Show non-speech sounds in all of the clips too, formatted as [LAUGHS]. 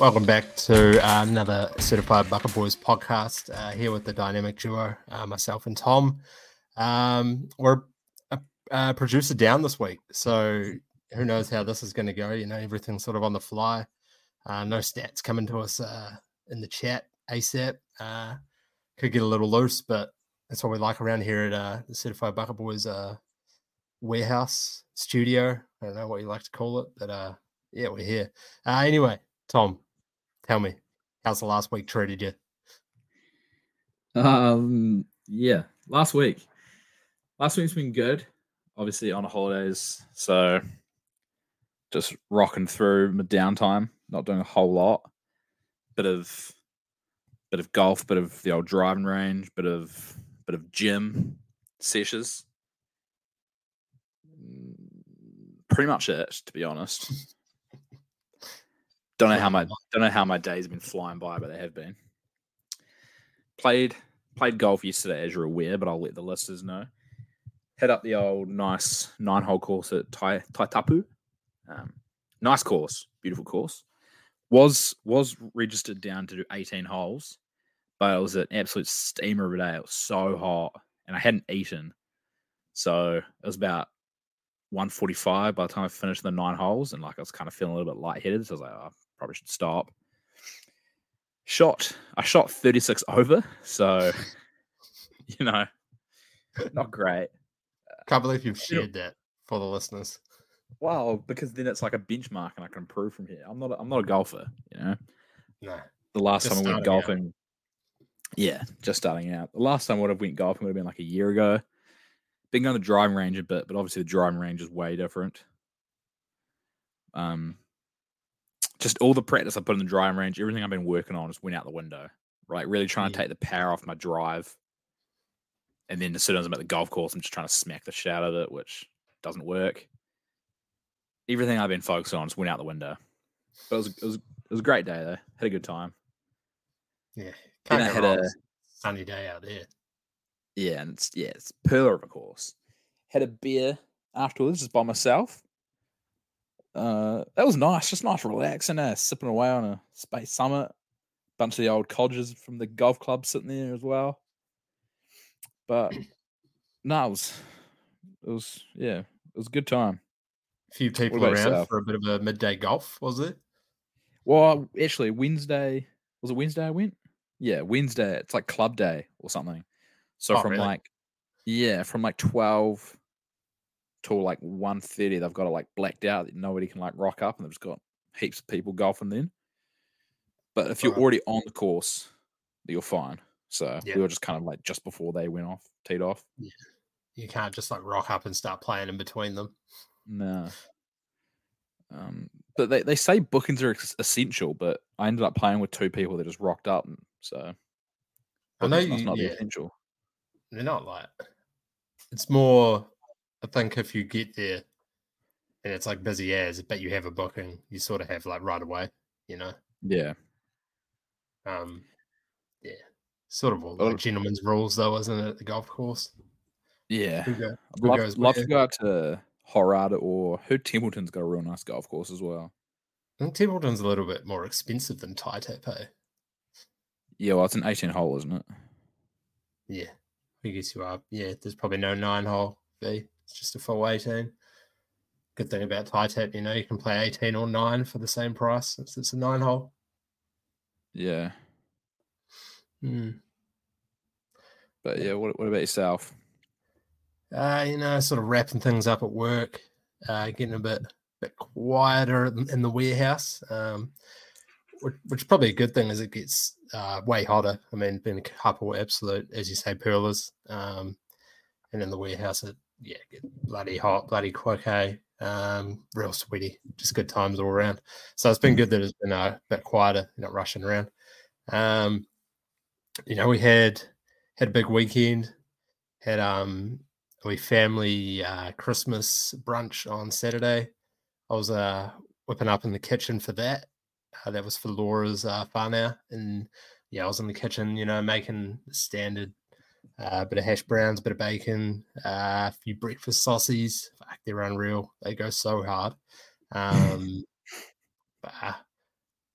Welcome back to uh, another Certified Bucket Boys podcast uh, here with the dynamic duo, uh, myself and Tom. Um, we're a, a, producer down this week, so who knows how this is going to go? You know, everything's sort of on the fly. Uh, no stats coming to us uh, in the chat ASAP. Uh, could get a little loose, but that's what we like around here at the Certified Bucket Boys warehouse studio. I don't know what you like to call it, but yeah, we're here. anyway, Tom, Tell me, how's the last week treated you? Um, yeah, last week. Last week's been good. Obviously on holidays, so just rocking through my downtime, not doing a whole lot. Bit of bit of golf, bit of the old driving range, bit of bit of gym sessions. Mm, pretty much it, to be honest. [LAUGHS] Don't know how my don't know how my days have been flying by, but they have been. Played played golf yesterday, as you're aware, but I'll let the listeners know. Head up the old nice nine hole course at Tai Taitapu. Um, nice course, beautiful course. Was was registered down to do 18 holes, but it was an absolute steamer of a day. It was so hot, and I hadn't eaten, so it was about 145 by the time I finished the nine holes, and like I was kind of feeling a little bit lightheaded. So I was like, oh, probably should stop. Shot, I shot 36 over, so [LAUGHS] you know, not great. Can't believe you've shared that for the listeners. Well, because then it's like a benchmark, and I can improve from here. I'm not, a, I'm not a golfer, you know. No. The last time I went golfing, out. yeah, just starting out. The last time I would have went golfing would have been like a year ago. Been going to the driving range a bit, but obviously the driving range is way different. Um, just all the practice I put in the driving range, everything I've been working on just went out the window. Right, really trying to take the power off my drive. And then as soon as I'm at the golf course, I'm just trying to smack the shit out of it, which doesn't work. Everything I've been focused on just went out the window. But it was it was it was a great day though. Had a good time. Yeah, kind of had a sunny day out there. Yeah, and it's yeah, it's pillar of a course. Had a beer afterwards just by myself uh, that was nice, just nice, relaxing, uh, sipping away on a Speight's Summit. Bunch of the old codgers from the golf club sitting there as well. But [CLEARS THROAT] no, it was, it was, yeah, it was a good time. A few people around yourself? for a bit of a midday golf, was it? Well, actually, Wednesday was it Wednesday I went? Yeah, Wednesday. It's like club day or something. So oh, from really? like, yeah, from like twelve till like 1.30 they've got it like blacked out that nobody can like rock up and they've just got heaps of people golfing then but if you're already on the course you're fine. So yeah. we were just kind of like just before they went off teed off. Yeah. you can't just like rock up and start playing in between them. No um but they, they say bookings are essential but i ended up playing with two people that just rocked up and so I know you, not yeah. essential. They're not like it's more I think if you get there and it's like busy as, but you have a booking, you sort of have like right away, you know? Yeah. Um, yeah. Sort of all like gentlemen's rules, though, isn't it? The golf course. Yeah. Who, go, who love, goes love to go out to Horada or who Templeton's got a real nice golf course as well. I think Templeton's a little bit more expensive than Tai Tapu. Yeah, well, it's an 18 hole, isn't it? Yeah. I guess you are. Yeah, there's probably no nine hole fee. It's just a full 18. Good thing about tie tap, you know, you can play 18 or 9 for the same price since it's a 9 hole. Yeah. Hmm. But yeah, what, what about yourself? Uh, you know, sort of wrapping things up at work, uh, getting a bit bit quieter in the warehouse, um, which, which, is probably a good thing as it gets uh, way hotter. I mean, been a couple absolute, as you say, pearlers, um, and in the warehouse it yeah, bloody hot, bloody quick, hey. Um, real sweaty, just good times all around. So it's been good that it's been uh, a bit quieter, not rushing around. Um, you know, we had had a big weekend, had um we family uh, Christmas brunch on Saturday. I was uh whipping up in the kitchen for that. Uh, that was for Laura's uh, whānau, and yeah, I was in the kitchen, you know, making standard uh, a bit of hash browns, a bit of bacon, uh, a few breakfast sausages. Fuck, they're unreal. They go so hard. Um, [LAUGHS] uh,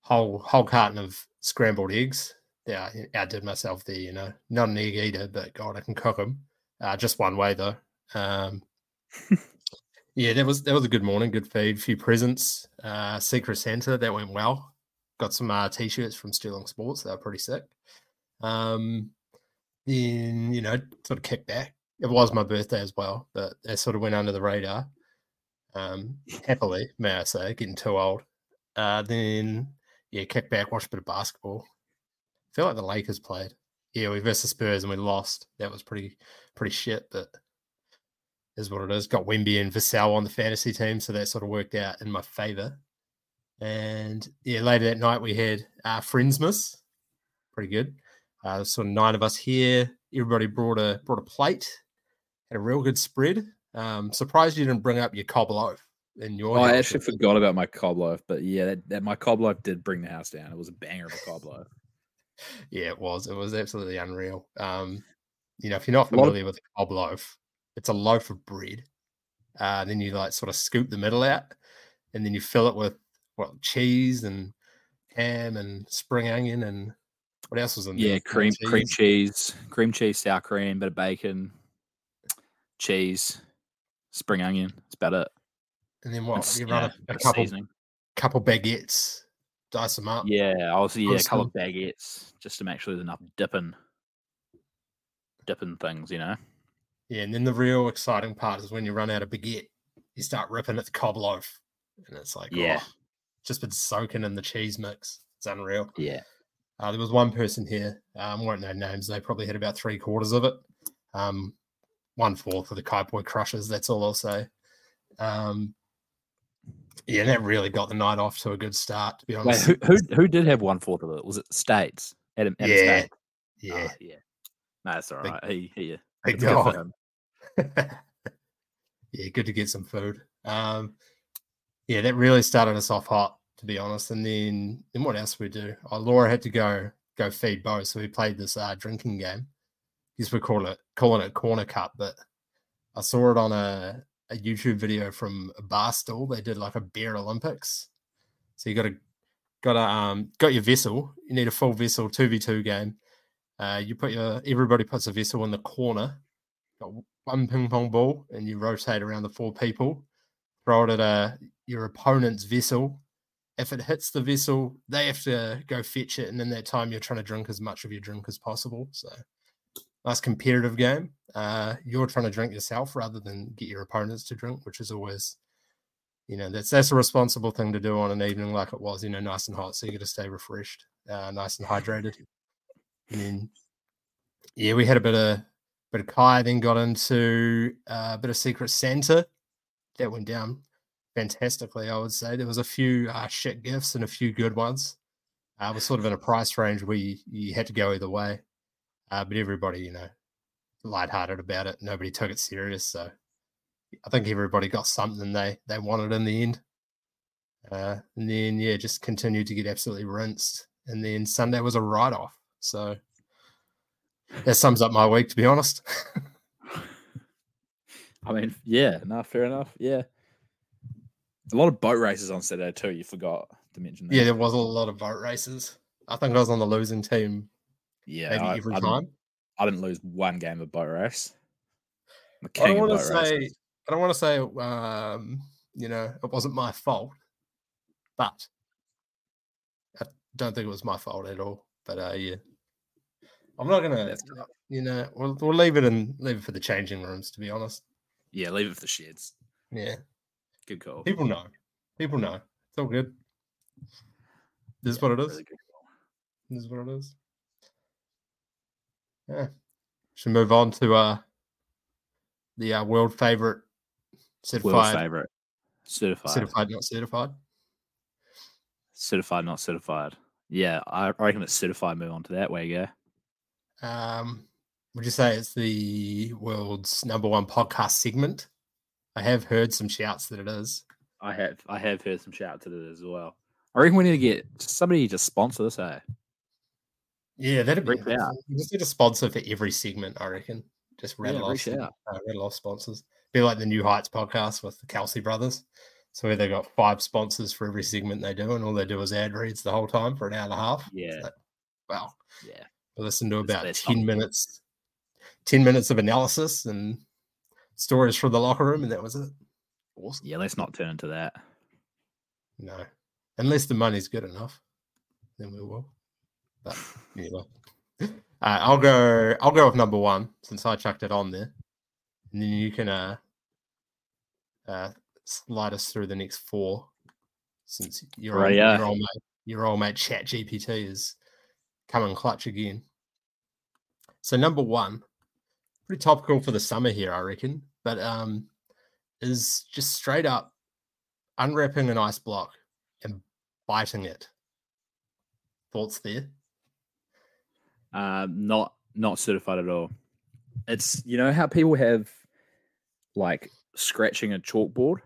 whole whole carton of scrambled eggs. Yeah, I outdid myself there. You know, not an egg eater, but God, I can cook them. Uh, just one way though. Um, yeah, that was that was a good morning, good feed, few presents. Uh, Secret Santa that went well. Got some uh, t-shirts from Stirling Sports. They were pretty sick. Um, then you know, sort of kicked back. It was my birthday as well, but that sort of went under the radar. Um, [LAUGHS] happily, may I say, getting too old. Uh, then yeah, kicked back, watched a bit of basketball. I feel like the Lakers played. Yeah, we versus Spurs and we lost. That was pretty pretty shit, but is what it is. Got Wemby and Vassell on the fantasy team, so that sort of worked out in my favor. And yeah, later that night we had uh, Friendsmas, pretty good. Uh, sort of nine of us here. Everybody brought a brought a plate. Had a real good spread. Um, surprised you didn't bring up your cob loaf in your. Oh, I actually forgot about my cob loaf, but yeah, that, that my cob loaf did bring the house down. It was a banger of a cob loaf. [LAUGHS] yeah, it was. It was absolutely unreal. Um, you know, if you're not familiar of- with a cob loaf, it's a loaf of bread. Uh, then you like sort of scoop the middle out, and then you fill it with well cheese and ham and spring onion and what else was in there? yeah, there? cream cheese. cream cheese, cream cheese, sour cream, bit of bacon, cheese, spring onion. That's about it. And then what? It's, you run yeah, a, a couple seasoning. couple baguettes, dice them up. Yeah, also yeah, a couple of baguettes just to make sure there's enough dipping, dipping things. You know. Yeah, and then the real exciting part is when you run out of baguette, you start ripping at the cob loaf, and it's like, yeah, oh, just been soaking in the cheese mix. It's unreal. Yeah. Uh, there was one person here, um, won't know names. They probably had about three quarters of it. Um, one fourth of the Kaiapoi Crushers. That's all I'll say. Um, yeah, that really got the night off to a good start. To be honest, Wait, who, who, who did have one fourth of it? Was it States? Adam, Adam yeah, yeah, oh, yeah. No, that's all right. Big, he, he, big good [LAUGHS] yeah, good to get some food. Um, yeah, that really started us off hot, to be honest. And then, then what else we do? Oh, Laura had to go go feed Bo, so we played this uh, drinking game. Guess we call it calling it corner cup, but I saw it on a, a YouTube video from Barstool. They did like a beer Olympics. So you got to got a um got your vessel. You need a full vessel, two v two game. Uh, you put your everybody puts a vessel in the corner. Got one ping pong ball, and you rotate around the four people. Throw it at a your opponent's vessel. If it hits the vessel, they have to go fetch it, and in that time, you're trying to drink as much of your drink as possible. So, nice competitive game. Uh, you're trying to drink yourself rather than get your opponents to drink, which is always, you know, that's that's a responsible thing to do on an evening like it was. You know, nice and hot, so you got to stay refreshed, uh, nice and hydrated. And then, yeah, we had a bit of bit of Kai, then got into uh, a bit of Secret Santa. That went down fantastically, I would say. There was a few uh, shit gifts and a few good ones. Uh, was sort of in a price range where you, you had to go either way. Uh, but everybody, you know, lighthearted about it. Nobody took it serious. So I think everybody got something they, they wanted in the end. Uh, and then, yeah, just continued to get absolutely rinsed. And then Sunday was a write off. So that sums up my week, to be honest. [LAUGHS] I mean, yeah, no, fair enough. Yeah. A lot of boat races on Saturday too. You forgot to mention that. Yeah, there was a lot of boat races. I think I was on the losing team. Yeah, maybe I, every I time. Didn't, I didn't lose one game of boat race. I don't want to say. Races. I don't want to say. Um, you know, it wasn't my fault, but I don't think it was my fault at all. But uh, yeah, I'm not gonna, you know, we'll, we'll leave it and leave it for the changing rooms. To be honest. Yeah, leave it for the sheds. Yeah. Good call. People know. People know. It's all good. This is what it is. Really this is what it is. Yeah. Should move on to uh the uh, world favorite certified world favorite certified certified not certified certified not certified. Yeah, I reckon it's certified. Move on to that way, yeah. Um, would you say it's the world's number one podcast segment? I have heard some shouts that it is. I have I have heard some shouts at it as well. I reckon we need to get somebody to sponsor this, eh? Yeah, that'd be. Out. We just need a sponsor for every segment. I reckon. Just rattle yeah, off, uh, rattle off sponsors. Be like the New Heights podcast with the Kelce brothers. So where they got five sponsors for every segment they do, and all they do is ad reads the whole time for an hour and a half. Yeah. Like, wow. Yeah. I listened to about ten minutes, ten minutes of analysis and stories from the locker room, and that was it. Awesome. Yeah, let's not turn into that. No, unless the money's good enough, then we will. But [LAUGHS] anyway, uh, I'll go. I'll go with number one since I chucked it on there, and then you can uh, uh, slide us through the next four. Since your Right, old, yeah. your old mate, your old mate Chat GPT is coming clutch again. So number one, pretty topical for the summer here, I reckon, but um, is just straight up unwrapping an ice block and biting it. Thoughts there? Uh, not not certified at all. It's you know how people have like scratching a chalkboard.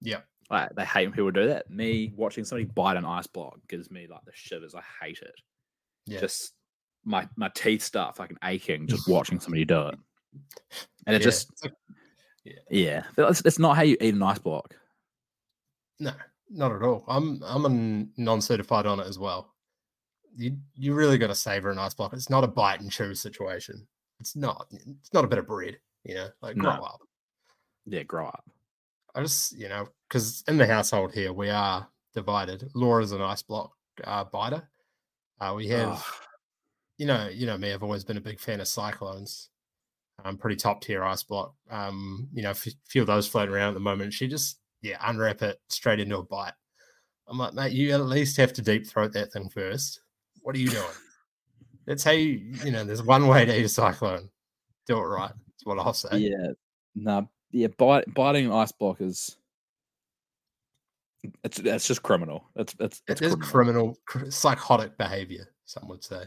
Yeah. Like they hate when people do that. Me watching somebody bite an ice block gives me like the shivers. I hate it. Yeah. Just my my teeth start fucking aching just watching somebody do it. And it Yeah, just like- yeah, it's, it's not how you eat an ice block. no, not at all. I'm I'm a non-certified on it as well. You you really got to savor an ice block. It's not a bite and chew situation. It's not. It's not a bit of bread. You know, like grow No. up. Yeah, grow up. I just you know because in the household here we are divided. Laura's an ice block uh, biter. Uh, we have. Ugh. you know, you know me. I've always been a big fan of cyclones. Um, pretty top tier ice block. Um, you know, a few of those floating around at the moment. She just yeah, unwrap it straight into a bite. I'm like, mate, you at least have to deep throat that thing first. What are you doing? [LAUGHS] That's how you, you know, there's one way to eat a cyclone. Do it right. That's what I'll say. Yeah, no, yeah, bite, biting an ice block is it's it's just criminal. It's it's, it's it criminal. criminal, psychotic behavior. Some would say.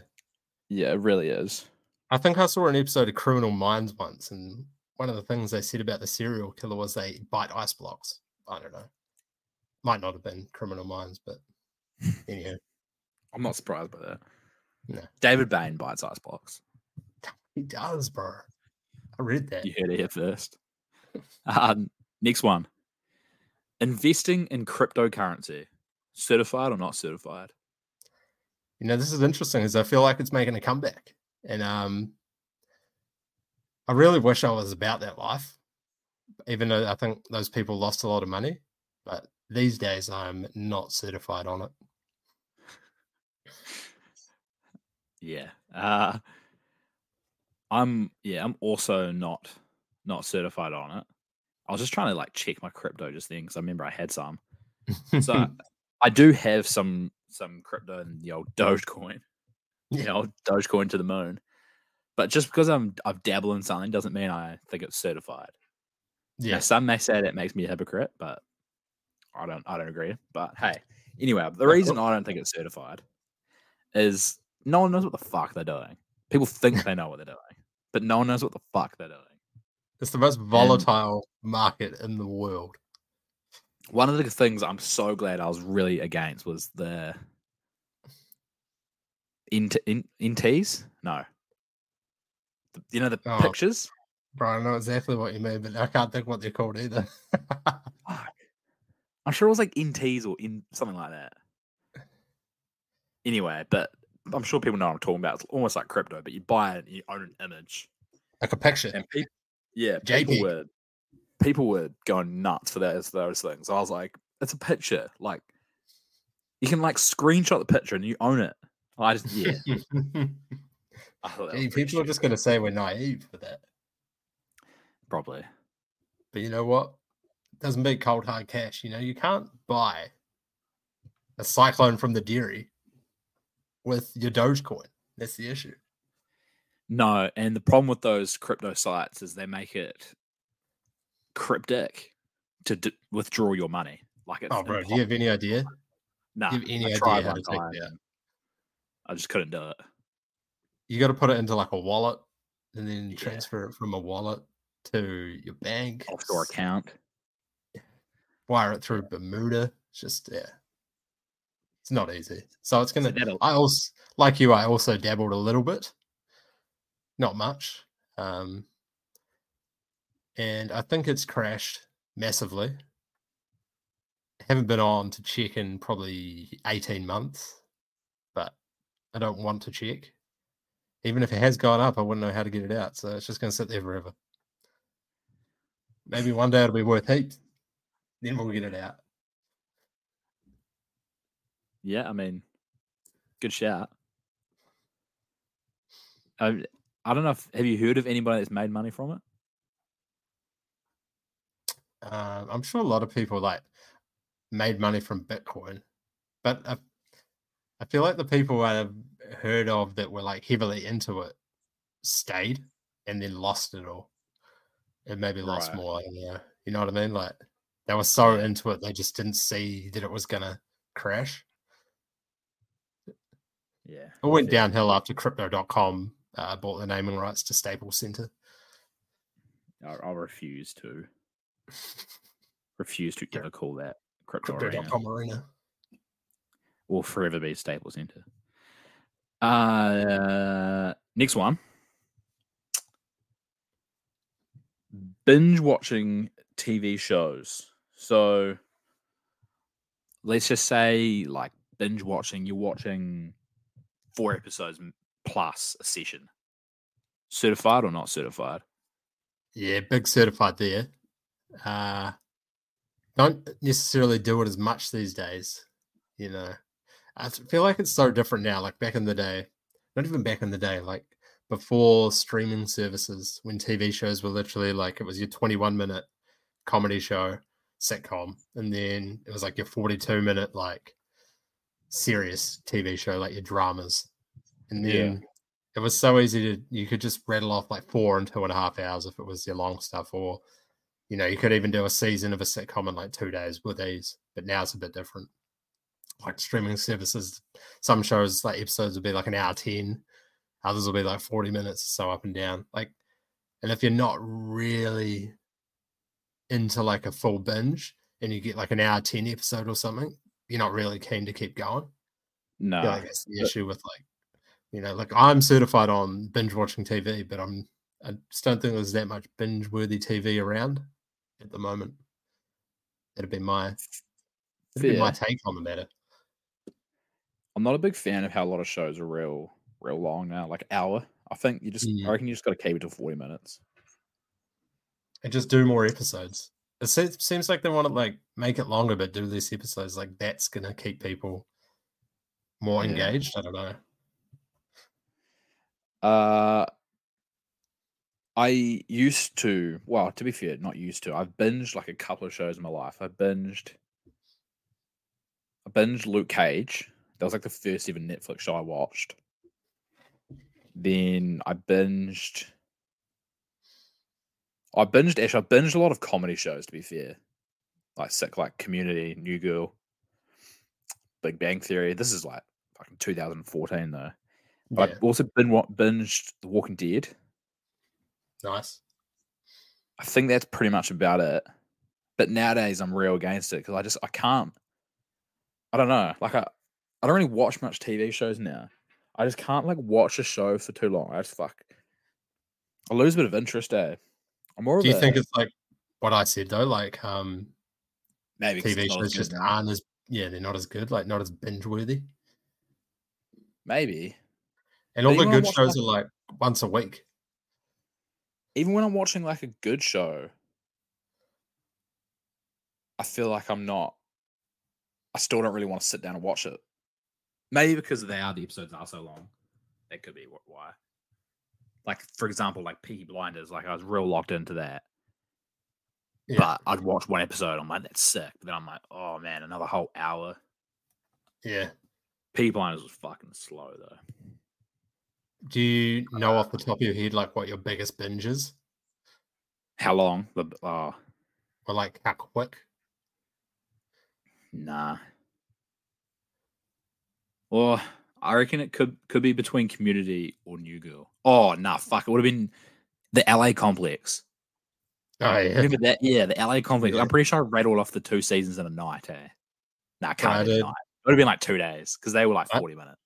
Yeah, it really is. I think I saw an episode of Criminal Minds once, and one of the things they said about the serial killer was they bite ice blocks. I don't know. Might not have been Criminal Minds, but [LAUGHS] anyhow, I'm not surprised by that. No. David Bain bites ice blocks. he does, bro. I read that. You heard it here first. Um, next one. Investing in cryptocurrency. Certified or not certified? You know, this is interesting, because I feel like it's making a comeback, and um, I really wish I was about that life. Even though I think those people lost a lot of money, but these days I'm not certified on it. Yeah. Uh I'm yeah, I'm also not not certified on it. I was just trying to like check my crypto just then because I remember I had some. So [LAUGHS] I do have some some crypto in the old [LAUGHS] Dogecoin. You Yeah. know, Dogecoin to the moon. But just because I'm I've dabbled in something doesn't mean I think it's certified. Yeah. yeah, some may say that makes me a hypocrite, but I don't I don't agree. But hey, anyway, the reason. I don't think it's certified is no one knows what the fuck they're doing. People think they know what they're doing, but no one knows what the fuck they're doing. it's the most volatile market in the world. One of the things I'm so glad I was really against was the int in ints. No, you know the Oh. pictures. Bro, I know exactly what you mean, but I can't think what they're called either. I'm sure it was like ints or in something like that. Anyway, but I'm sure people know what I'm talking about. It's almost like crypto, but you buy it, and you own an image, like a picture. and people, yeah, people were people were going nuts for those those things. I was like, it's a picture, like you can like screenshot the picture and you own it. I just yeah, [LAUGHS] I thought that was Gee, people are just going to say we're naive for that. probably. But you know what? Doesn't beat cold hard cash. You know, you can't buy a cyclone from the dairy with your Dogecoin. That's the issue. No, and the problem with those crypto sites is they make it cryptic to d- withdraw your money. Like it's Oh, bro, do you have any idea? Nah, do you have any I idea how to take it and I just couldn't do it. You got to put it into like a wallet and then Yeah. transfer it from a wallet to your bank. Offshore account. Wire it through Bermuda. It's just, yeah. It's not easy. So it's going to, that'll- I also, like you, I also dabbled a little bit, not much. Um, and I think it's crashed massively. haven't been on to check in probably 18 months, I don't want to check. Even if it has gone up, I wouldn't know how to get it out. So it's just going to sit there forever. Maybe one day it'll be worth heaps. Then we'll get it out. Yeah, I mean, good shout. I, I don't know if have you heard of anybody that's made money from it? Um, I'm sure a lot of people like made money from Bitcoin, but I, I feel like the people I've heard of that were like heavily into it stayed and then lost it all, and maybe lost Right. more. Yeah, you know what I mean? Like they were so into it, they just didn't see that it was gonna crash. Yeah. It went fair. downhill after Crypto.com uh, bought the naming rights to Staples Center. I, I refuse to [LAUGHS] refuse to ever call that crypto arena. Crypto.com arena. Will forever be Staples Center. Uh, next one. Binge watching TV shows. So let's just say, like binge watching, you're watching four episodes plus a session. Certified or not certified? Yeah, big certified there. Uh, don't necessarily do it as much these days. You know, I feel like it's so different now. Like back in the day, not even back in the day, like before streaming services, when TV shows were literally like it was your 21 minute comedy show, sitcom, and then it was like your 42 minute like serious TV show, like your dramas. And Yeah. then it was so easy to you could just rattle off like four and two and a half hours if it was your long stuff, or you know, you could even do a season of a sitcom in like two days with these. But now it's a bit different. Like streaming services, some shows like episodes will be like an hour ten, others will be like 40 minutes, so up and down. Like, and if you're not really into like a full binge and you get like an hour 10 episode or something, you're not really keen to keep going. No. I feel like that's the but- issue with like, you know, like I'm certified on binge watching TV, but I'm I just don't think there's that much binge worthy TV around at the moment. That'd be my that'd be my take on the matter. I'm not a big fan of how a lot of shows are real, real long now, like hour. I think you just, Mm. I reckon you just got to keep it to 40 minutes. And just do more episodes. It seems like they want to like make it longer, but do less episodes. Like that's gonna keep people more Yeah. engaged. I don't know. Uh, I used to, well, to be fair, not used to. I've binged like a couple of shows in my life. I binged, I binged Luke Cage. That was like the first ever Netflix show I watched. Then I binged. I binged actually. I binged a lot of comedy shows. To be fair, like sick, like Community, New Girl, Big Bang Theory. This is like fucking 2014 though. But Yeah, I've also been wa- binged The Walking Dead. nice. I think that's pretty much about it. But nowadays I'm real against it because I just I can't. I don't know. Like I, I don't really watch much TV shows now. I just can't like watch a show for too long. I just fuck. I lose a bit of interest. Eh? I'm more. Do you a- think it's like what I said though? Like um maybe TV it's not as shows just now. aren't as yeah, they're not as good, like not as binge worthy. maybe And But all the even when I good shows like- are like once a week. even when I'm watching like a good show, I feel like I'm not. I still don't really want to sit down and watch it. Maybe because they are the episodes are so long. That could be why. Like for example, like Peaky Blinders. Like I was real locked into that, Yeah. but I'd watch one episode. I'm like, that's sick. But then I'm like, oh man, another whole hour. Yeah. Peaky Blinders was fucking slow though. Do you know off uh, the top of your head like what your biggest binge is? How long? The oh Or like how quick? Nah. Well, I reckon it could could be between Community or New Girl. Oh, nah, fuck. It would have been the LA Complex. Oh yeah. Remember that? Yeah, the LA Complex. Yeah. I'm pretty sure I read all off the two seasons in a night. Eh? Nah, can't I be night. It would have been like two days because they were like I- 40 minutes.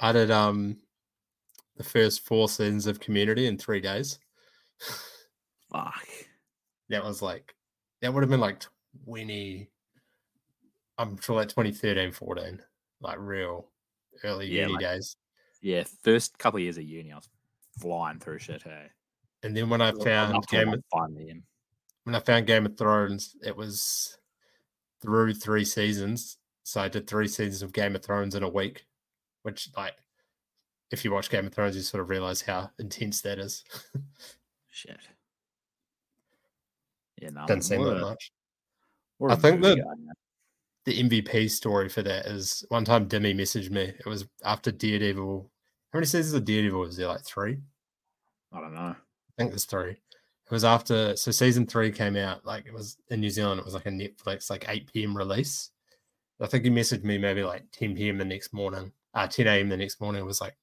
I did um the first four seasons of community in three days. Fuck. That was like that would have been like 20 I'm sure like 2013, 14, like real early Yeah, uni like- days. Yeah, first couple of years of uni, I was flying through shit. Hey, And then when I found Game of, when I found Game of Thrones, it was through three seasons. So I did three seasons of Game of Thrones in a week, which like if you watch Game of Thrones, you sort of realize how [LAUGHS] intense that is. Shit. Yeah, no. Doesn't seem that much. I think that-. The MVP story for that is one time Demi messaged me. It was after Daredevil. How many seasons of Daredevil was there? Like three? I don't know. I think there's three. It was after so season three came out, like it was in New Zealand, it was like a Netflix like 8 p.m. release. I think he messaged me maybe like 10 p.m. the next morning, uh 10 a.m. the next morning. It was like,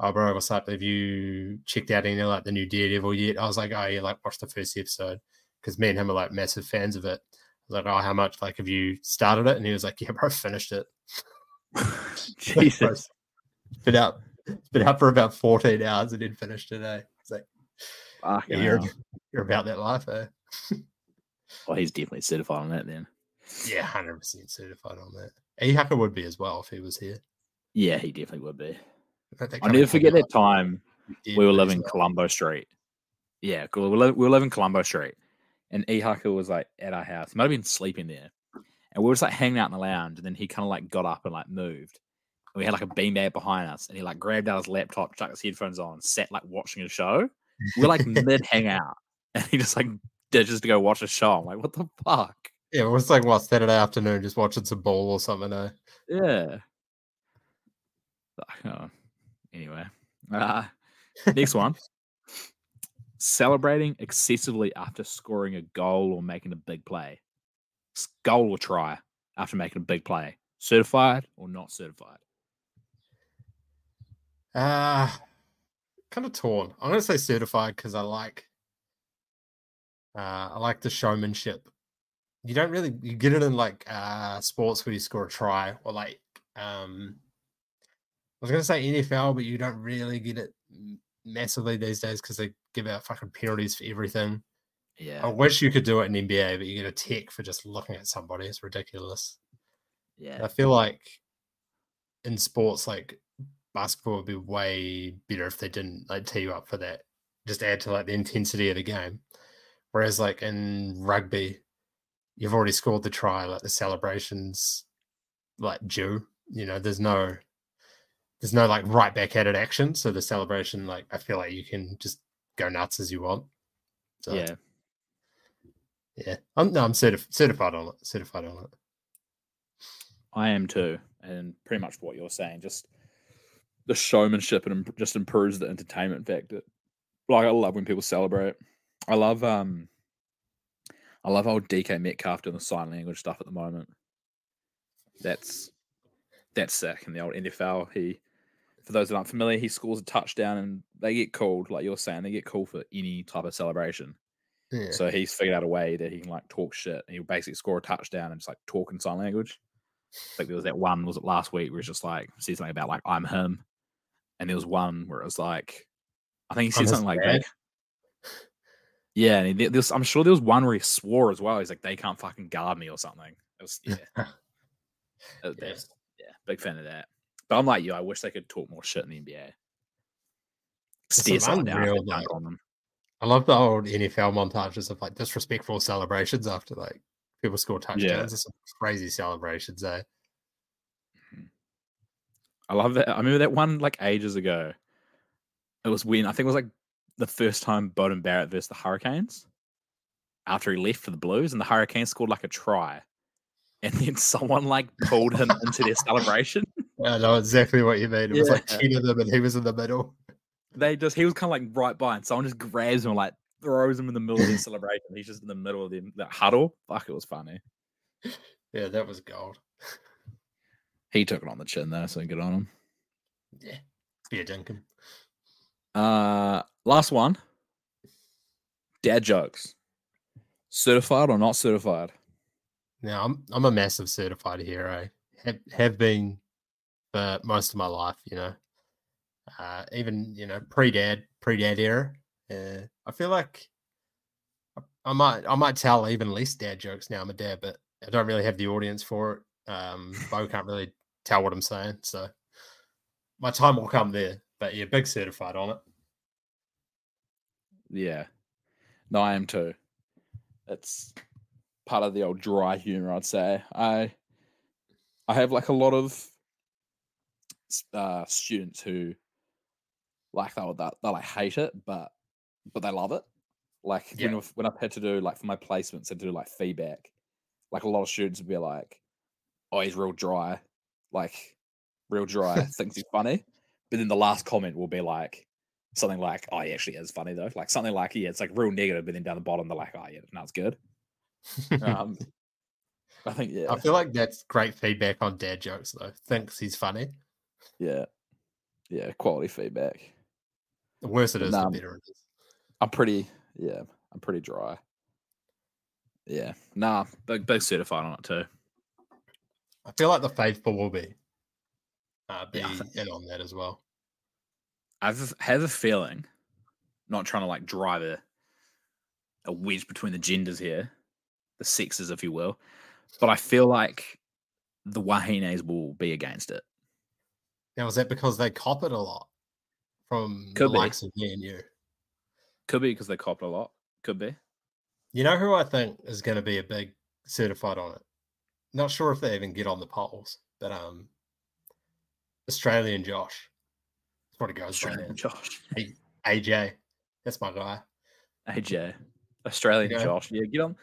Oh bro, what's up? Have you checked out any like the new Daredevil yet? I was like, Oh yeah, like watch the first episode. Because me and him are like massive fans of it. I was like, Oh, how much? Like, have you started it? And he was like, Yeah, bro, finished it. [LAUGHS] Jesus. It's [LAUGHS] been out it's been out for about 14 hours and then finished today. It's like yeah, you're, you're about that life, eh? [LAUGHS] Well, he's definitely certified on that then. Yeah, hundred percent certified on that. Ehaka would be as well if he was here. Yeah, he definitely would be. I'll never forget that time we were living. Colombo Street. Yeah, cool. We were, li- we were living Colombo Street, and Ehaka was like at our house. He might have been sleeping there, and we were just like hanging out in the lounge. And then he kind of like got up and like moved. And we had like a beanbag behind us, and he like grabbed out his laptop, chucked his headphones on, sat like watching a show. We're like [LAUGHS] mid hangout, and he just like ditches to go watch a show. I'm like, what the fuck? Yeah, it was like what Saturday afternoon, just watching some ball or something. Eh? Yeah. Oh, Anyway, uh, next one. Celebrating excessively after scoring a goal or making a big play. Goal or try after making a big play. Certified or not certified? Uh kind of torn. I'm gonna say certified because I like uh I like the showmanship. You don't really you get it in like uh sports where you score a try or like um I was gonna say NFL, but you don't really get it m- massively these days because they give out fucking penalties for everything. Yeah. I wish you could do it in NBA, but you get a tech for just looking at somebody. It's ridiculous. Yeah. I feel like in sports like basketball would be way better if they didn't like tee you up for that. Just add to like the intensity of the game. Whereas like in rugby, you've already scored the try, like the celebrations like due. You know, there's no there's no like right back at it action. So the celebration, like I feel like you can just go nuts as you want. So Yeah. yeah. I'm no, I'm certif- certified on it. Certified on it. I am too. And pretty much what you're saying, just the showmanship and just improves the entertainment factor. Like I love when people celebrate. I love um I love old DK Metcalf doing the sign language stuff at the moment. That's that's sick. In the old NFL, he for those that aren't familiar, he scores a touchdown and they get called, like you're saying, they get called for any type of celebration. Yeah. So he's figured out a way that he can like talk shit. And he'll basically score a touchdown and just like talk in sign language. Like there was that one, was it last week, where it's just like said something about like I'm him, and there was one where it was like, I think he said his something like that. Yeah, and he, was, I'm sure there was one where he swore as well. He's like, they can't fucking guard me or something. It was yeah, [LAUGHS] that- Yeah. yeah, big fan of that. But I'm like you, I wish they could talk more shit in the NBA. Stare some someone down, unreal, like- on them. I love the old NFL montages of like disrespectful celebrations after like people score touchdowns. There's some crazy celebrations, eh? I love that. I remember that one like ages ago. It was when I think it was like the first time Beauden Barrett versus the Hurricanes after he left for the Blues, and the Hurricanes scored like a try, and then [LAUGHS] someone like pulled him into their celebration. I know exactly what you mean. It was like Yeah. 10 of them and he was in the middle. They just he was kind of like right by, and someone just grabs him and like throws him in the middle of the celebration. He's just in the middle of the, that huddle. Fuck, it was funny. Yeah, that was gold. He took it on the chin though, so good on him. Yeah. Beer dinkum. Uh, last one. Dad jokes. Certified or not certified? Now I'm I'm a massive certified hero. Have have been for most of my life, you know. Uh even, you know, pre dad, pre dad era. Uh, I feel like I- I might I might tell even less dad jokes now I'm a dad, but I don't really have the audience for it. Um, Bo can't really tell what I'm saying, so my time will come there. But yeah, big certified on it. Yeah. No, I am too. It's part of the old dry humor, I'd say. I I have like a lot of uh, students who like they'll that they like hate it, but but they love it. Like Yeah. when I've, when I've had to do like for my placements and do like feedback, like a lot of students would be like, "Oh, he's real dry," like real dry, [LAUGHS] thinks he's funny. But then the last comment will be like something like, "Oh, he actually is funny though," like something like, "Yeah, it's like real negative," but then down the bottom they're like, "Oh, yeah, no, it's good." Um, [LAUGHS] I think yeah, I feel like that's great feedback on dad jokes though. Thinks he's funny. Yeah, yeah, quality feedback. The worse it is, Nah. the better it is. I'm pretty, yeah, I'm pretty dry. Yeah, nah, big, big certified on it too. I feel like the faithful will be uh, be Yeah, think- in on that as well. I have, have a feeling, not trying to like drive a, a wedge between the genders here, the sexes, if you will, but I feel like the Wahines will be against it. Now, is that because they cop it a lot from Could the be. likes of me and you? Could be because they copped a lot. Could be. You know who I think is going to be a big certified on it? Not sure if they even get on the polls, but um, Australian Josh. That's what it goes by. Australian Josh, [LAUGHS] AJ, that's my guy. AJ, Australian Yeah. Josh. Yeah, get on,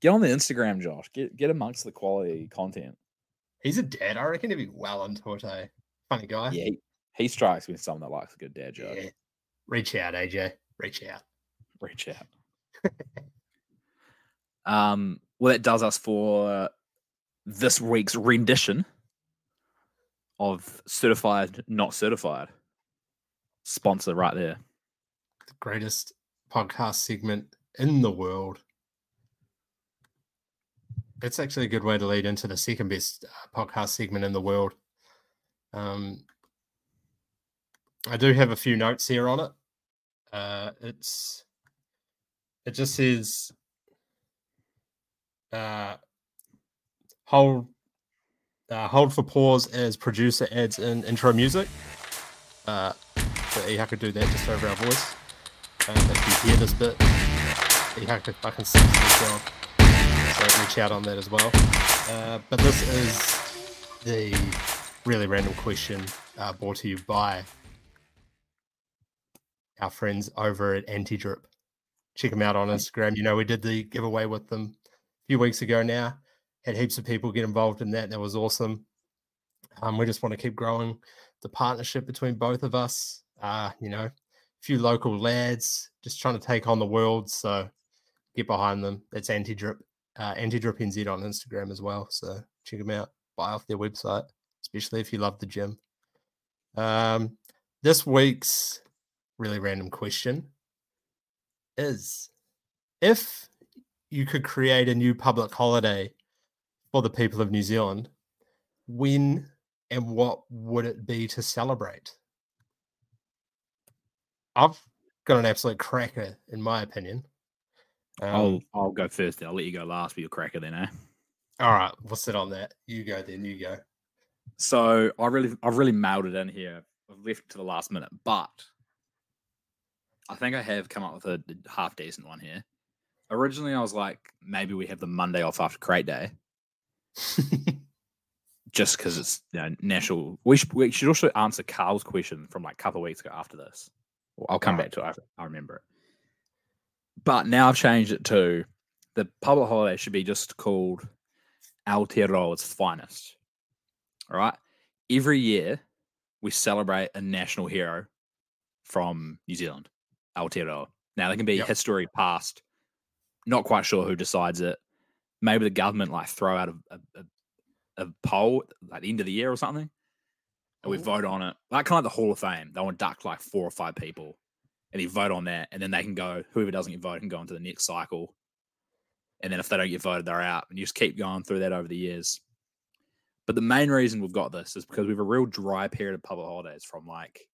get on the Instagram, Josh. Get get amongst the quality content. He's a dad. I reckon he'd be well into it. Eh? Funny guy. Yeah, he, he strikes me as someone that likes a good dad joke. Yeah. Reach out, AJ. Reach out. reach out. [LAUGHS] um, well, that does us for this week's rendition of certified, not certified. Sponsor right there. The greatest podcast segment in the world. It's actually a good way to lead into the second best uh, podcast segment in the world. Um, I do have a few notes here on it. Uh, it's it just says uh, hold uh, hold for pause as producer adds in intro music. Uh, so could do that just over our voice. Um, if you hear this bit, Ehaka fucking sucks at his job. So reach out on that as well. Uh, but this is the really random question uh, brought to you by our friends over at AntiDrip. Check them out on Instagram. You know, we did the giveaway with them a few weeks ago now. Had heaps of people get involved in that. That was awesome. Um, we just want to keep growing the partnership between both of us. Uh, you know, a few local lads just trying to take on the world. So get behind them. It's AntiDrip, uh, AntiDrip NZ on Instagram as well. So check them out. Buy off their website, especially if you love the gym. Um, this week's really random question is if you could create a new public holiday for the people of New Zealand, when and what would it be to celebrate? I've got an absolute cracker, in my opinion. Um, I'll I'll go first. I'll let you go last for your cracker then, eh? all right, we'll sit on that. You go then. You go. So I really I've really mailed it in here. I've left to the last minute, but I think I have come up with a half decent one here. Originally, I was like, maybe we have the Monday off after Crate Day, [LAUGHS] just because it's you know, national. We should, we should also answer Carl's question from like a couple of weeks ago after this. Well, I'll come back to it. I remember it. But now I've changed it to the public holiday should be just called Aotearoa's finest. All right. Every year we celebrate a national hero from New Zealand, Aotearoa. Now there can be Yep. history past. Not quite sure who decides it. Maybe the government like throw out a, a, a, poll at the end of the year or something, and we Ooh. vote on it. Like kind of like the Hall of Fame. They want to duck like four or five people, and you vote on that, and then they can go. Whoever doesn't get voted can go into the next cycle. And then if they don't get voted, they're out. And you just keep going through that over the years. But the main reason we've got this is because we have a real dry period of public holidays from like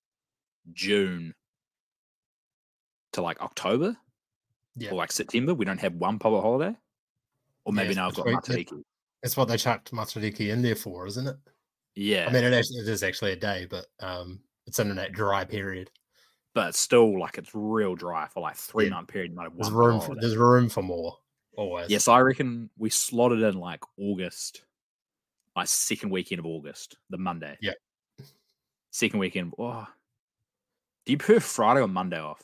June to like October Yeah. or like September. We don't have one public holiday. Or maybe it's now I've got Matariki. That's what they chucked Matariki in there for, isn't it? Yeah, I mean, it, actually, it is actually a day, but um, it's in that dry period. but it's still like it's real dry for like three Yeah. month period. You might have There's room. For, there's room for more. Always. Yes, I reckon we slotted in like August, like second weekend of August, the Monday. Yeah. Second weekend. Oh. Do you prefer Friday or Monday off?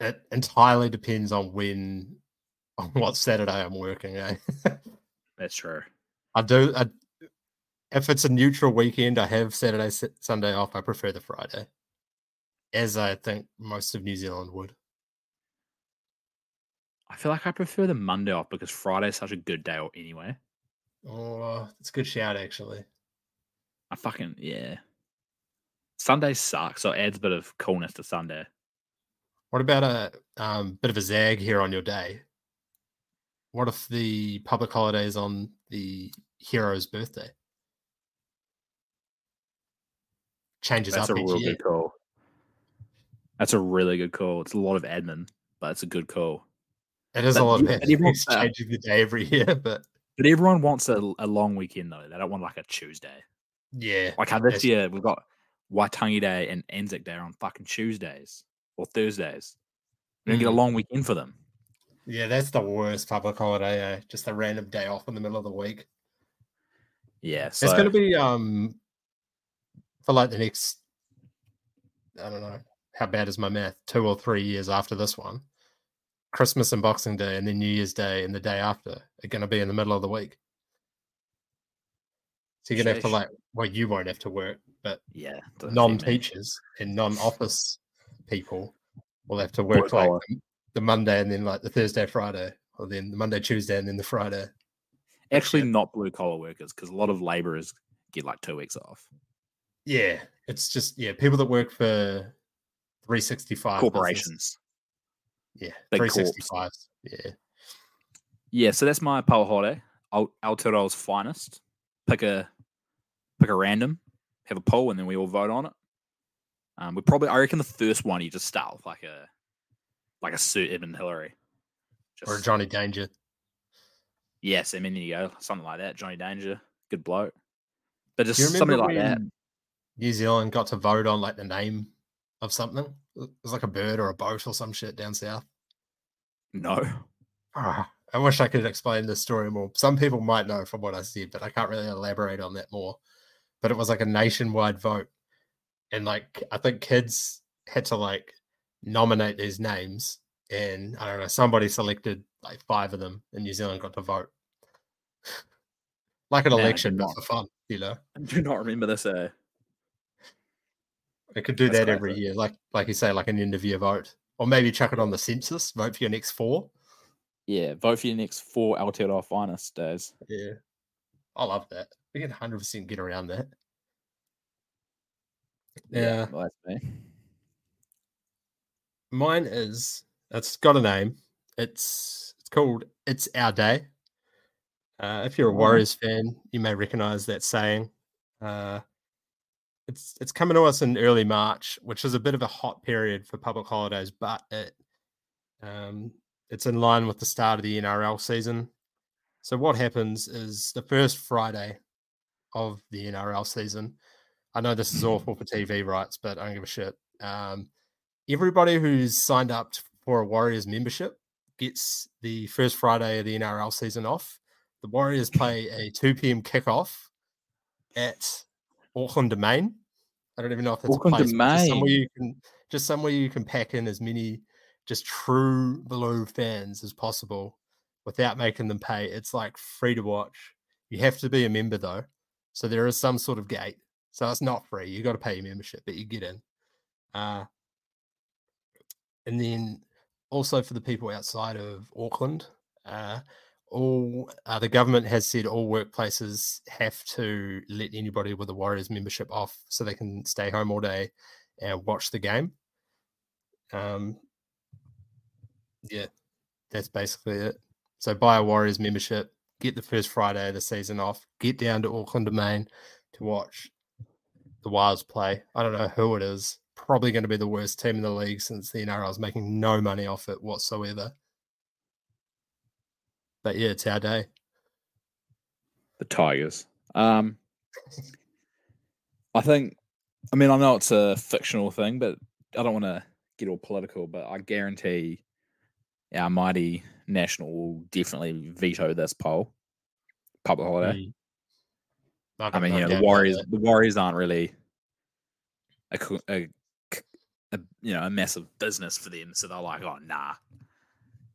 It entirely depends on when, on [LAUGHS] what Saturday I'm working. Eh? [LAUGHS] That's true. I do. I, if it's a neutral weekend, I have Saturday, Sunday off. I prefer the Friday, as I think most of New Zealand would. I feel like I prefer the Monday off because Friday is such a good day anyway. Oh, it's a good shout, actually. I fucking yeah. Sundays suck, so it adds a bit of coolness to Sunday. What about a um, bit of a zag here on your day? What if the public holiday is on the hero's birthday? Changes That's up a each real year. good call. That's a really good call. It's a lot of admin, but it's a good call. It is a lot of but everyone's, [LAUGHS] it's uh, changing the day every [LAUGHS] year, but But everyone wants a, a long weekend though. They don't want like a Tuesday. yeah, Like how this year we've got Waitangi Day and Anzac Day on fucking Tuesdays or Thursdays. We don't get a Mm. long weekend for them. yeah, that's the worst public holiday. Eh? Just a random day off in the middle of the week. Yeah, so it's going to be um for like the next I don't know how bad is my math two or three years after this one. Christmas and Boxing Day and then New Year's Day and the day after are going to be in the middle of the week. So you're going to have to like well you won't have to work, but yeah, doesn't affect me. non-teachers and non-office people will have to work Blue like the- the Monday and then like the Thursday, Friday, or then the Monday, Tuesday, and then the Friday. Actually, not blue collar workers because a lot of laborers get like two weeks off. Yeah, it's just yeah, people that work for 365 business- Corporations. Yeah, Big corps. 365. Yeah. Yeah, so that's my power holiday. Al- Aotearoa's finest. Pick a pick a random, have a poll, and then we all vote on it. Um, we probably, I reckon, the first one you just start with like a like a Sir Edmund Hillary. Just, Or Johnny Danger. yes, I mean, there you go, something like that. Johnny Danger, good bloke. But just Do you remember something like that. New Zealand got to vote on like the name of something? It was like a bird or a boat or some shit down south. No, Ah, I wish I could explain this story more. Some people might know from what I said, but I can't really elaborate on that more. But it was like a nationwide vote. And like I think kids had to like nominate these names and I don't know, somebody selected like five of them and New Zealand got to vote. [LAUGHS] like an Man, election, but not. for fun, you know. I do not remember this. Uh, It could do That's that every year, like like you say, like an end of year vote. Or maybe chuck it on the census, vote for your next four. yeah, vote for your next four Aotearoa finest days. Yeah. I love that. We can 100% get around that. Yeah. well, that's me. Mine is, it's got a name. It's it's called It's Our Day. Uh, if you're a Oh. Warriors fan, you may recognize that saying. Uh, it's it's coming to us in early March, which is a bit of a hot period for public holidays, but it um, it's in line with the start of the NRL season. So what happens is the first Friday of the NRL season. I know this is awful for TV rights, but I don't give a shit. Um, everybody who's signed up for a Warriors membership gets the first Friday of the NRL season off. The Warriors [COUGHS] play a 2 p.m. kickoff at Auckland Domain. I don't even know if that's Auckland a place, but just somewhere Domain. you can just somewhere you can pack in as many just true blue fans as possible without making them pay. It's like free to watch. You have to be a member though, so there is some sort of gate. So it's not free. You got to pay your membership, but you get in. Uh, and then also for the people outside of Auckland, uh, all uh, the government has said all workplaces have to let anybody with a Warriors membership off so they can stay home all day and watch the game. Um, yeah, that's basically it. So buy a Warriors membership, get the first Friday of the season off, get down to Auckland Domain to watch the Wilds play. I don't know who it is. Probably going to be the worst team in the league since the NRL is making no money off it whatsoever. But yeah, it's our day. The Tigers. Um, I think. I mean, I know it's a fictional thing, but I don't want to get all political. But I guarantee our mighty national will definitely veto this poll. Public holiday. Mm. I mean, you know, the Warriors. The Warriors aren't really a, a, a you know a massive business for them, so they're like, oh nah.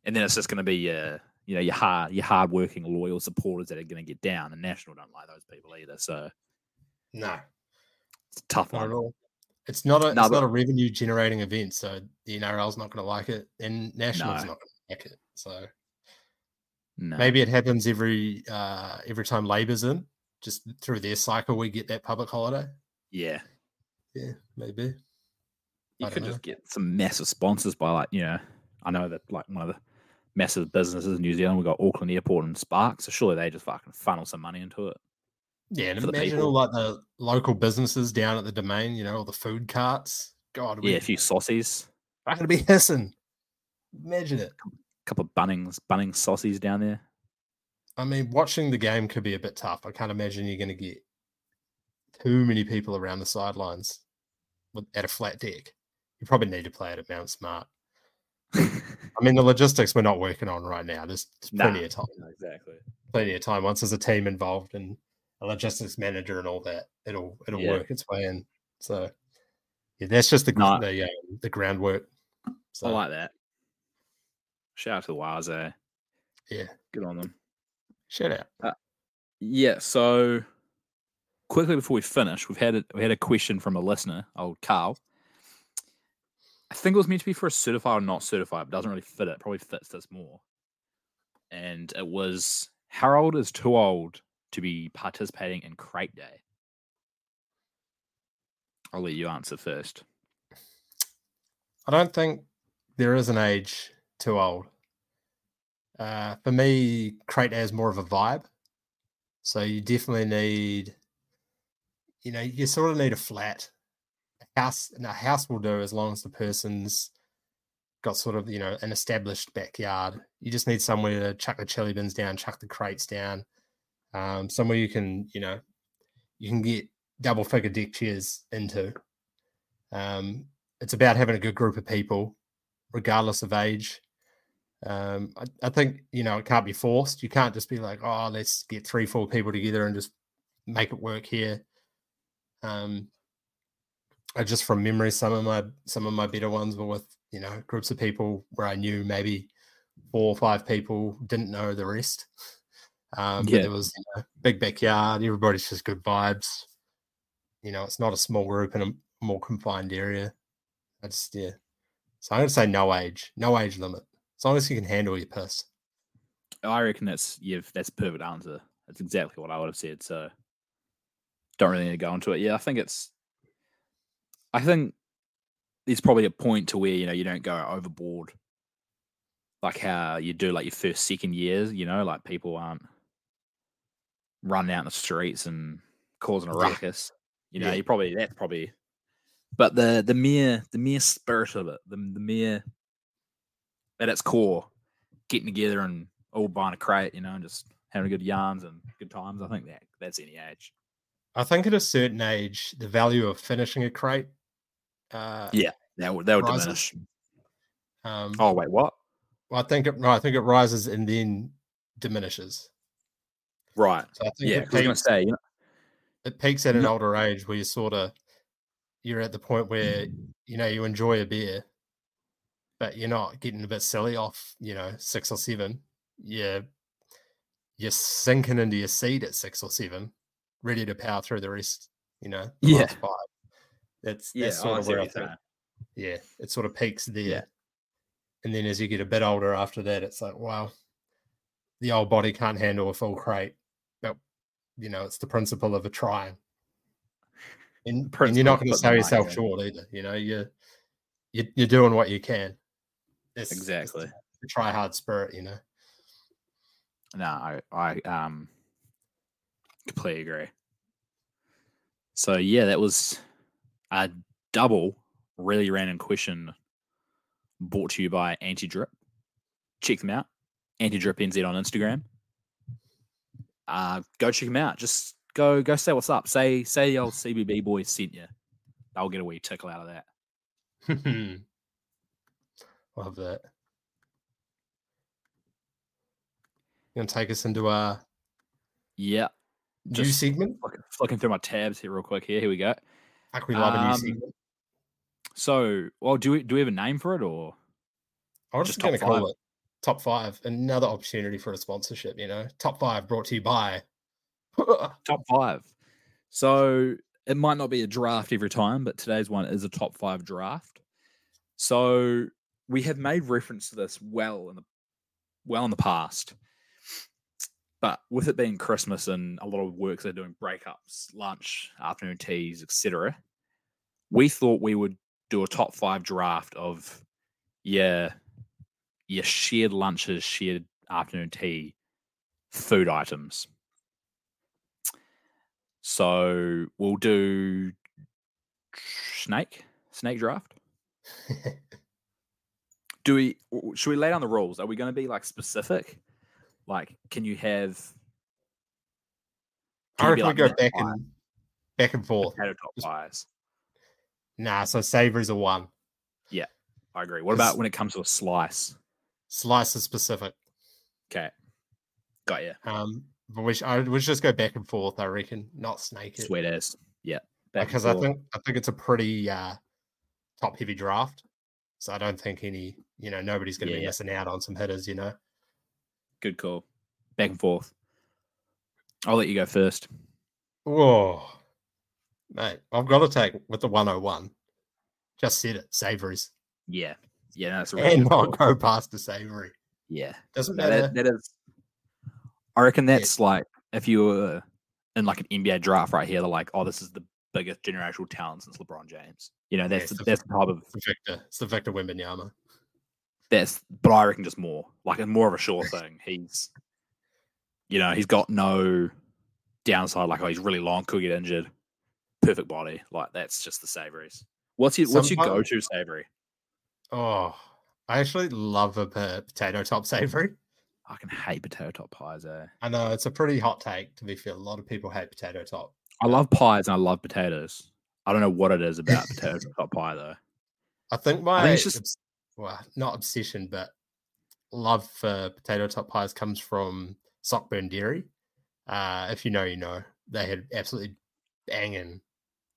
And then it's just going to be your you know your hard your hardworking loyal supporters that are going to get down. And National don't like those people either, so No, it's a tough not one. at all. It's not a No, it's but- not a revenue generating event, so the NRL's not going to like it, and National's No. not going to like it. So No. maybe it happens every uh every time Labor's in, just through their cycle, we get that public holiday. yeah, Yeah, maybe. you could just get some massive sponsors by like you know. I know that like one of the massive businesses in New Zealand, We've got Auckland Airport and Spark, so surely they just fucking funnel some money into it. Yeah, and the imagine people. all like the local businesses down at the domain, you know, all the food carts. God, Yeah, a few saucies, going to be [LAUGHS] hissing. Imagine it. A couple of Bunnings, Bunnings saucies down there. I mean, watching the game could be a bit tough. I can't imagine you're going to get too many people around the sidelines with, at a flat deck. You probably need to play it at Mount Smart. [LAUGHS] I mean, the logistics we're not working on right now. There's, there's Nah. plenty of time. exactly. Plenty of time. Once there's a team involved and a logistics manager and all that, it'll it'll Yeah. work its way in. So, yeah, that's just the No. the um, the groundwork. So, I like that. Shout out to the Waz, eh? yeah, Good on them. shout out. Yeah. So quickly before we finish, we've had a, we had a question from a listener, old Carl. I think it was meant to be for a certified or not certified, but doesn't really fit it. Probably fits this more. And it was Harold is too old to be participating in crate day. I'll let you answer first. I don't think there is an age too old. Uh, for me, crate has more of a vibe. So you definitely need, you know, you sort of need a flat house. A house will do as long as the person's got sort of, you know, an established backyard. You just need somewhere to chuck the chili bins down, chuck the crates down. Um, somewhere you can, you know, you can get double figure deck chairs into. Um, it's about having a good group of people, regardless of age. Um, I, I think you know it can't be forced. You can't just be like, oh, let's get three, four people together and just make it work here. Um, just from memory, some of my some of my better ones were with you know groups of people where I knew maybe four or five people didn't know the rest. Um, but Yeah. there was you know, big backyard. Everybody's just good vibes. You know, it's not a small group in a more confined area. I just yeah. So I'm gonna say no age, no age limit. As long as you can handle your piss. I reckon that's yeah, that's a perfect answer. That's exactly what I would have said. So don't really need to go into it. Yeah, I think it's I think there's probably a point to where, you know, you don't go overboard. Like how you do like your first, second years, you know, like people aren't running out in the streets and causing a Yeah. ruckus. You know, Yeah. you probably that's probably but the the mere the mere spirit of it, the the mere at its core, getting together and all buying a crate, you know, and just having good yarns and good times. I think that that's any age. I think at a certain age, the value of finishing a crate. Uh, Yeah. That would that would Rises. diminish. Um, Oh wait, what? well, I think it. No, I think it rises and then diminishes. Right. So I think Yeah, I was gonna say, you know, it peaks at an No- older age where you sort of you're at the point where you know you enjoy a beer, but you're not getting a bit silly off. You know, six or seven. Yeah, you're sinking into your seat at six or seven, ready to power through the rest. You know, the Yeah. last five. That's yeah, that's sort of where I think yeah, it sort of peaks there. Yeah. And then as you get a bit older after that, it's like, wow, the old body can't handle a full crate. But, you know, it's the principle of a try. And, and you're not going to sell yourself in. short either. You know, you're, you're, you're doing what you can. It's, it's Exactly. the try hard spirit, you know. No, I, I um completely agree. So yeah, that was a double really random question brought to you by AntiDrip. Check them out. AntiDrip NZ on Instagram. uh, go check them out. Just go go say what's up. Say say the old CBB boys sent you. They'll get a wee tickle out of that. [LAUGHS] Love that. You gonna take us into our Yeah. new Just segment? flicking, flicking through my tabs here real quick. Here, here we go. We love a new Um. So, well, do we do we have a name for it or I was just just, gonna call it top five. Another opportunity for a sponsorship. You know, top five brought to you by. [LAUGHS] top five? So it might not be a draft every time, but today's one is a top five draft. So we have made reference to this well in the well in the past. But with it being Christmas and a lot of works they're doing breakups, lunch, afternoon teas, etc., we thought we would do a top five draft of yeah, your shared lunches, shared afternoon tea, food items. So we'll do snake, snake draft. [LAUGHS] Do we? Should we lay down the rules? Are we going to be like specific? Like, can you have? I Can be reckon we like go back and back and forth. potato top Just- pies? Nah, so savory's a one. Yeah, I agree. What about when it comes to a slice? Slice is specific. Okay, got you. Um, but we should, I would just go back and forth. I reckon, not snake it, Sweet as. Yeah. because I think I think it's a pretty uh, top heavy draft. So I don't think any, you know, nobody's going to Yeah, be yeah. missing out on some hitters. You know, good call. Back and forth. I'll let you go first. whoa, mate, I've got to take with the 101. Just said it, savories, Yeah, yeah, that's really and not go past the savory. Yeah, Doesn't No, matter. that, that is. I reckon Yeah. that's like if you were in like an NBA draft right here, they're like, oh, this is the biggest generational talent since LeBron James. You know, that's it's the, the that's the type of It's the Victor. It's the Victor Wembanyama. That's. But I reckon just more like it's more of a sure thing. He's, you know, he's got no downside. Like, oh, he's really long, could get injured, perfect body. Like that's just the savories. What's your what's your go to savory? Oh, I actually love a po- potato top savory. I can hate potato top pies. Eh? I know it's a pretty hot take to be fair. A lot of people hate potato top. I love pies and I love potatoes. I don't know what it is about potato [LAUGHS] top pie though. I think my think it's just- well, not obsession, but love for potato top pies comes from Sockburn Dairy. Uh, if you know, you know. They had absolutely banging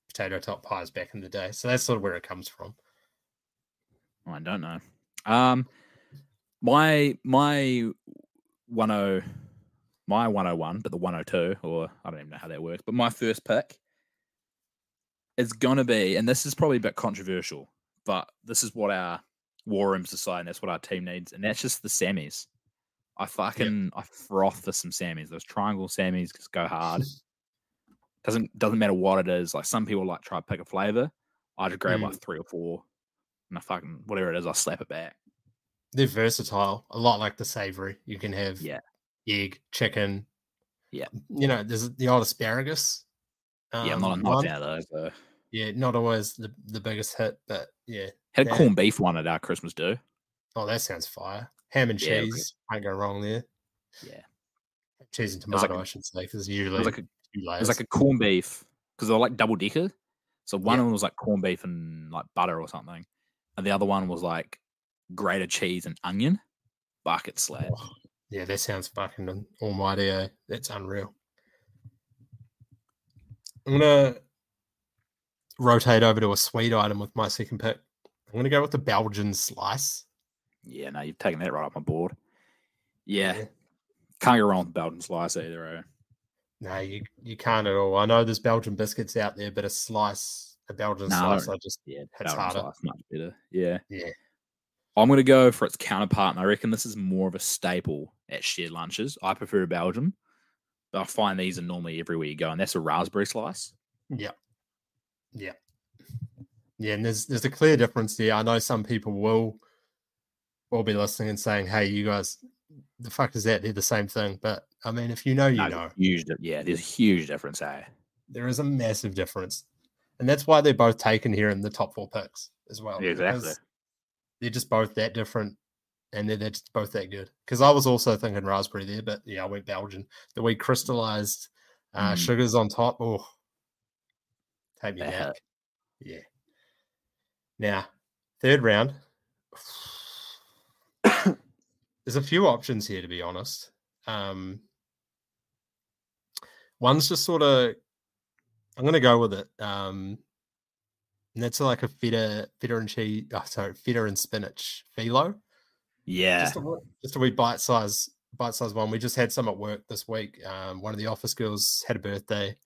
potato top pies back in the day, so that's sort of where it comes from. I don't know. Um, my my one oh my one oh one, but the one oh two, or I don't even know how that works. But my first pick is gonna be, and this is probably a bit controversial, but this is what our war rooms decide, and that's what our team needs, and that's just the Sammies. I fucking I froth for some Sammies. Those triangle Sammies just go hard. [LAUGHS] doesn't doesn't matter what it is. Like some people like try to pick a flavor. I just grab like three or four, and I fucking whatever it is, I slap it back. They're versatile, a lot like the savory. You can have Yeah. egg, chicken. Yeah. you know, there's the old asparagus. yeah, I'm not, um, not a one. fan of those. Though. Yeah, not always the, the biggest hit, but yeah. Had a corned beef one at our Christmas do. Oh, that sounds fire. Ham and Yeah, cheese. Can't go wrong there. Yeah, Cheese and like tomato, a- I should say, because it usually was like a it was like a corned beef because they were like double decker. So one Yeah. of them was like corned beef and like butter or something, and the other one was like grated cheese and onion. Bucket slab. Oh, yeah, that sounds fucking almighty. Eh? That's unreal. I'm gonna rotate over to a sweet item with my second pick. I'm gonna go with the Belgian slice. Yeah, no, you've taken that right off my board. Yeah, Yeah. can't go wrong with Belgian slice either. Eh? No, you you can't at all. I know there's Belgian biscuits out there, but a slice, a Belgian No, slice, I just Yeah, Belgian harder. much better. Yeah, yeah. I'm going to go for its counterpart, and I reckon this is more of a staple at shared lunches. I prefer Belgium, but I find these are normally everywhere you go, and that's a raspberry slice. Yeah. Yeah. Yeah, and there's there's a clear difference there. I know some people will will be listening and saying, Hey, you guys, the fuck is that? They're the same thing. But I mean, if you know, you No, know. huge, yeah, there's a huge difference, eh? There is a massive difference. And that's why they're both taken here in the top four picks as well. Yeah, exactly. They're just both that different and they're, they're just both that good. Because I was also thinking raspberry there, but yeah, I went Belgian. The way crystallized uh, Mm. sugars on top, oh, take me back. [LAUGHS] Yeah. Now, third round. [COUGHS] There's a few options here, to be honest. Um, one's just sort of, I'm going to go with it. Um, and that's like a feta, feta and cheese. Oh, sorry, feta and spinach phyllo. Yeah. Just a, wee- just a wee bite size, bite size one. We just had some at work this week. Um, one of the office girls had a birthday.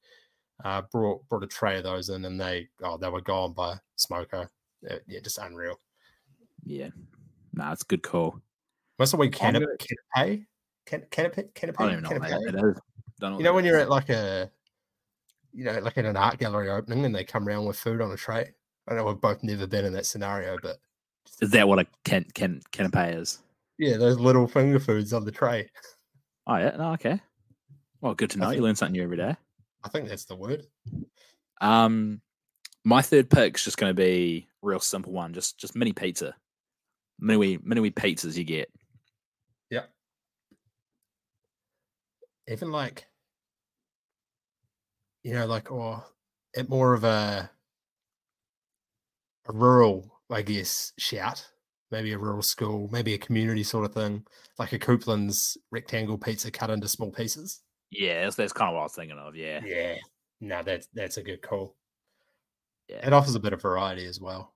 Uh, brought brought a tray of those in, and they oh they were gone by smoko. Uh, yeah, just unreal. yeah. Nah, it's a good call. What's the week I'm canapé, gonna- canapé, can, canapé, canapé, I don't even know what that is. Don't You know when you're at like a, you know, like in an art gallery opening, and they come around with food on a tray. I know we've both never been in that scenario, but Is that what a can can canapé is? yeah, those little finger foods on the tray. Oh yeah. No, okay. Well, good to know. think- You learn something new every day. I think that's the word. Um, my third pick's just going to be real simple one, just just mini pizza, mini wee mini wee pizzas you get. Yeah. Even like you know like or at more of a a rural i guess shout maybe a rural school maybe a community sort of thing like a Coupland's rectangle pizza cut into small pieces Yeah, that's, that's kind of what I was thinking of. Yeah, yeah no that's that's a good call Yeah. it offers a bit of variety as well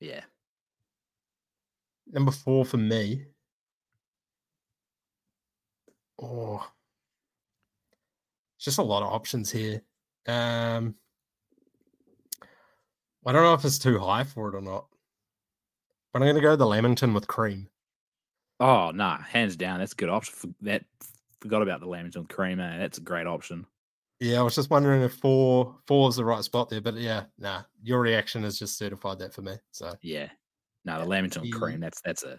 yeah. number four for me oh it's just a lot of options here um i don't know if it's too high for it or not but i'm going to go the lamington with cream Oh no, hands down, that's a good option. For that forgot about the lamington with cream. Eh? That's a great option. yeah i was just wondering if four four is the right spot there but yeah nah your reaction has just certified that for me so Yeah. No, the lamington You- cream. That's that's a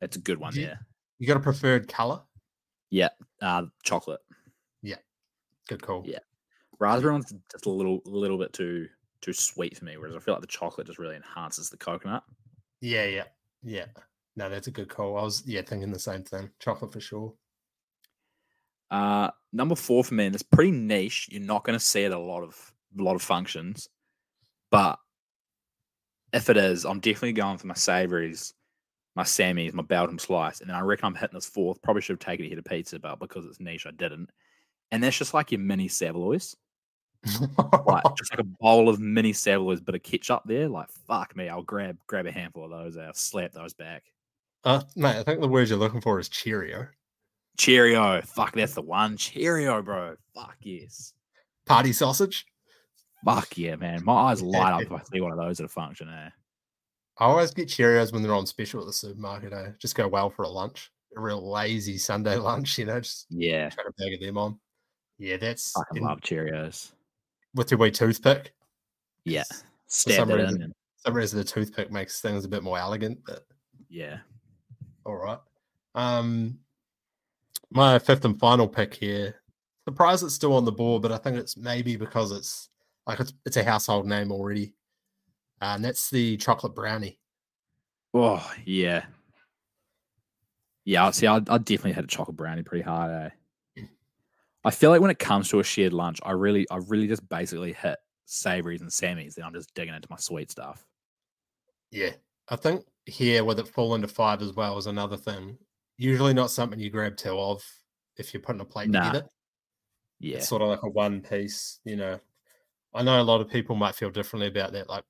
that's a good one. Yeah. you got a preferred color Yeah. Uh, chocolate. Yeah, good call Yeah. Raspberry one's just a little little bit too too sweet for me, whereas I feel like the chocolate just really enhances the coconut. yeah yeah yeah no that's a good call i was yeah thinking the same thing chocolate for sure Uh, number four for me, and it's pretty niche. You're not going to see it a lot of a lot of functions, but if it is, I'm definitely going for my savories, my Sammys, my Belgium slice, and then I reckon I'm hitting this fourth. Probably should have taken a hit of pizza, but because it's niche, I didn't. And that's just like your mini Savoys, like just like a [LAUGHS] bowl of mini Savoys, bit of ketchup there. Like fuck me, I'll grab grab a handful of those. I'll slap those back. uh, mate, i think the word you're looking for is cheerio Cheerio, fuck, that's the one. Cheerio, bro. Fuck yes. party sausage Fuck yeah, man. My eyes [LAUGHS] light up if I see one of those at a function, eh? I always get Cheerios when they're on special at the supermarket. Eh? Just go well for a lunch, a real lazy Sunday [LAUGHS] lunch. You know, just Yeah. chuck a bag of them on. Yeah, that's I in- love Cheerios. with your wee toothpick. Yeah, Stab it reason- in. Some reason, the toothpick makes things a bit more elegant. But yeah. all right. Um, my fifth and final pick here. Surprised it's still on the board, but I think it's maybe because it's like it's it's a household name already. Uh, and that's the chocolate brownie. Oh, yeah. Yeah, see, I, I definitely had a chocolate brownie pretty hard, eh? I feel like when it comes to a shared lunch, I really, I really just basically hit savories and sammies. Then I'm just digging into my sweet stuff. Yeah, I think here with it falling to five as well is another thing. Usually not something you grab two of if you're putting a plate Nah. together. Yeah. It's sort of like a one piece, you know. I know a lot of people might feel differently about that. Like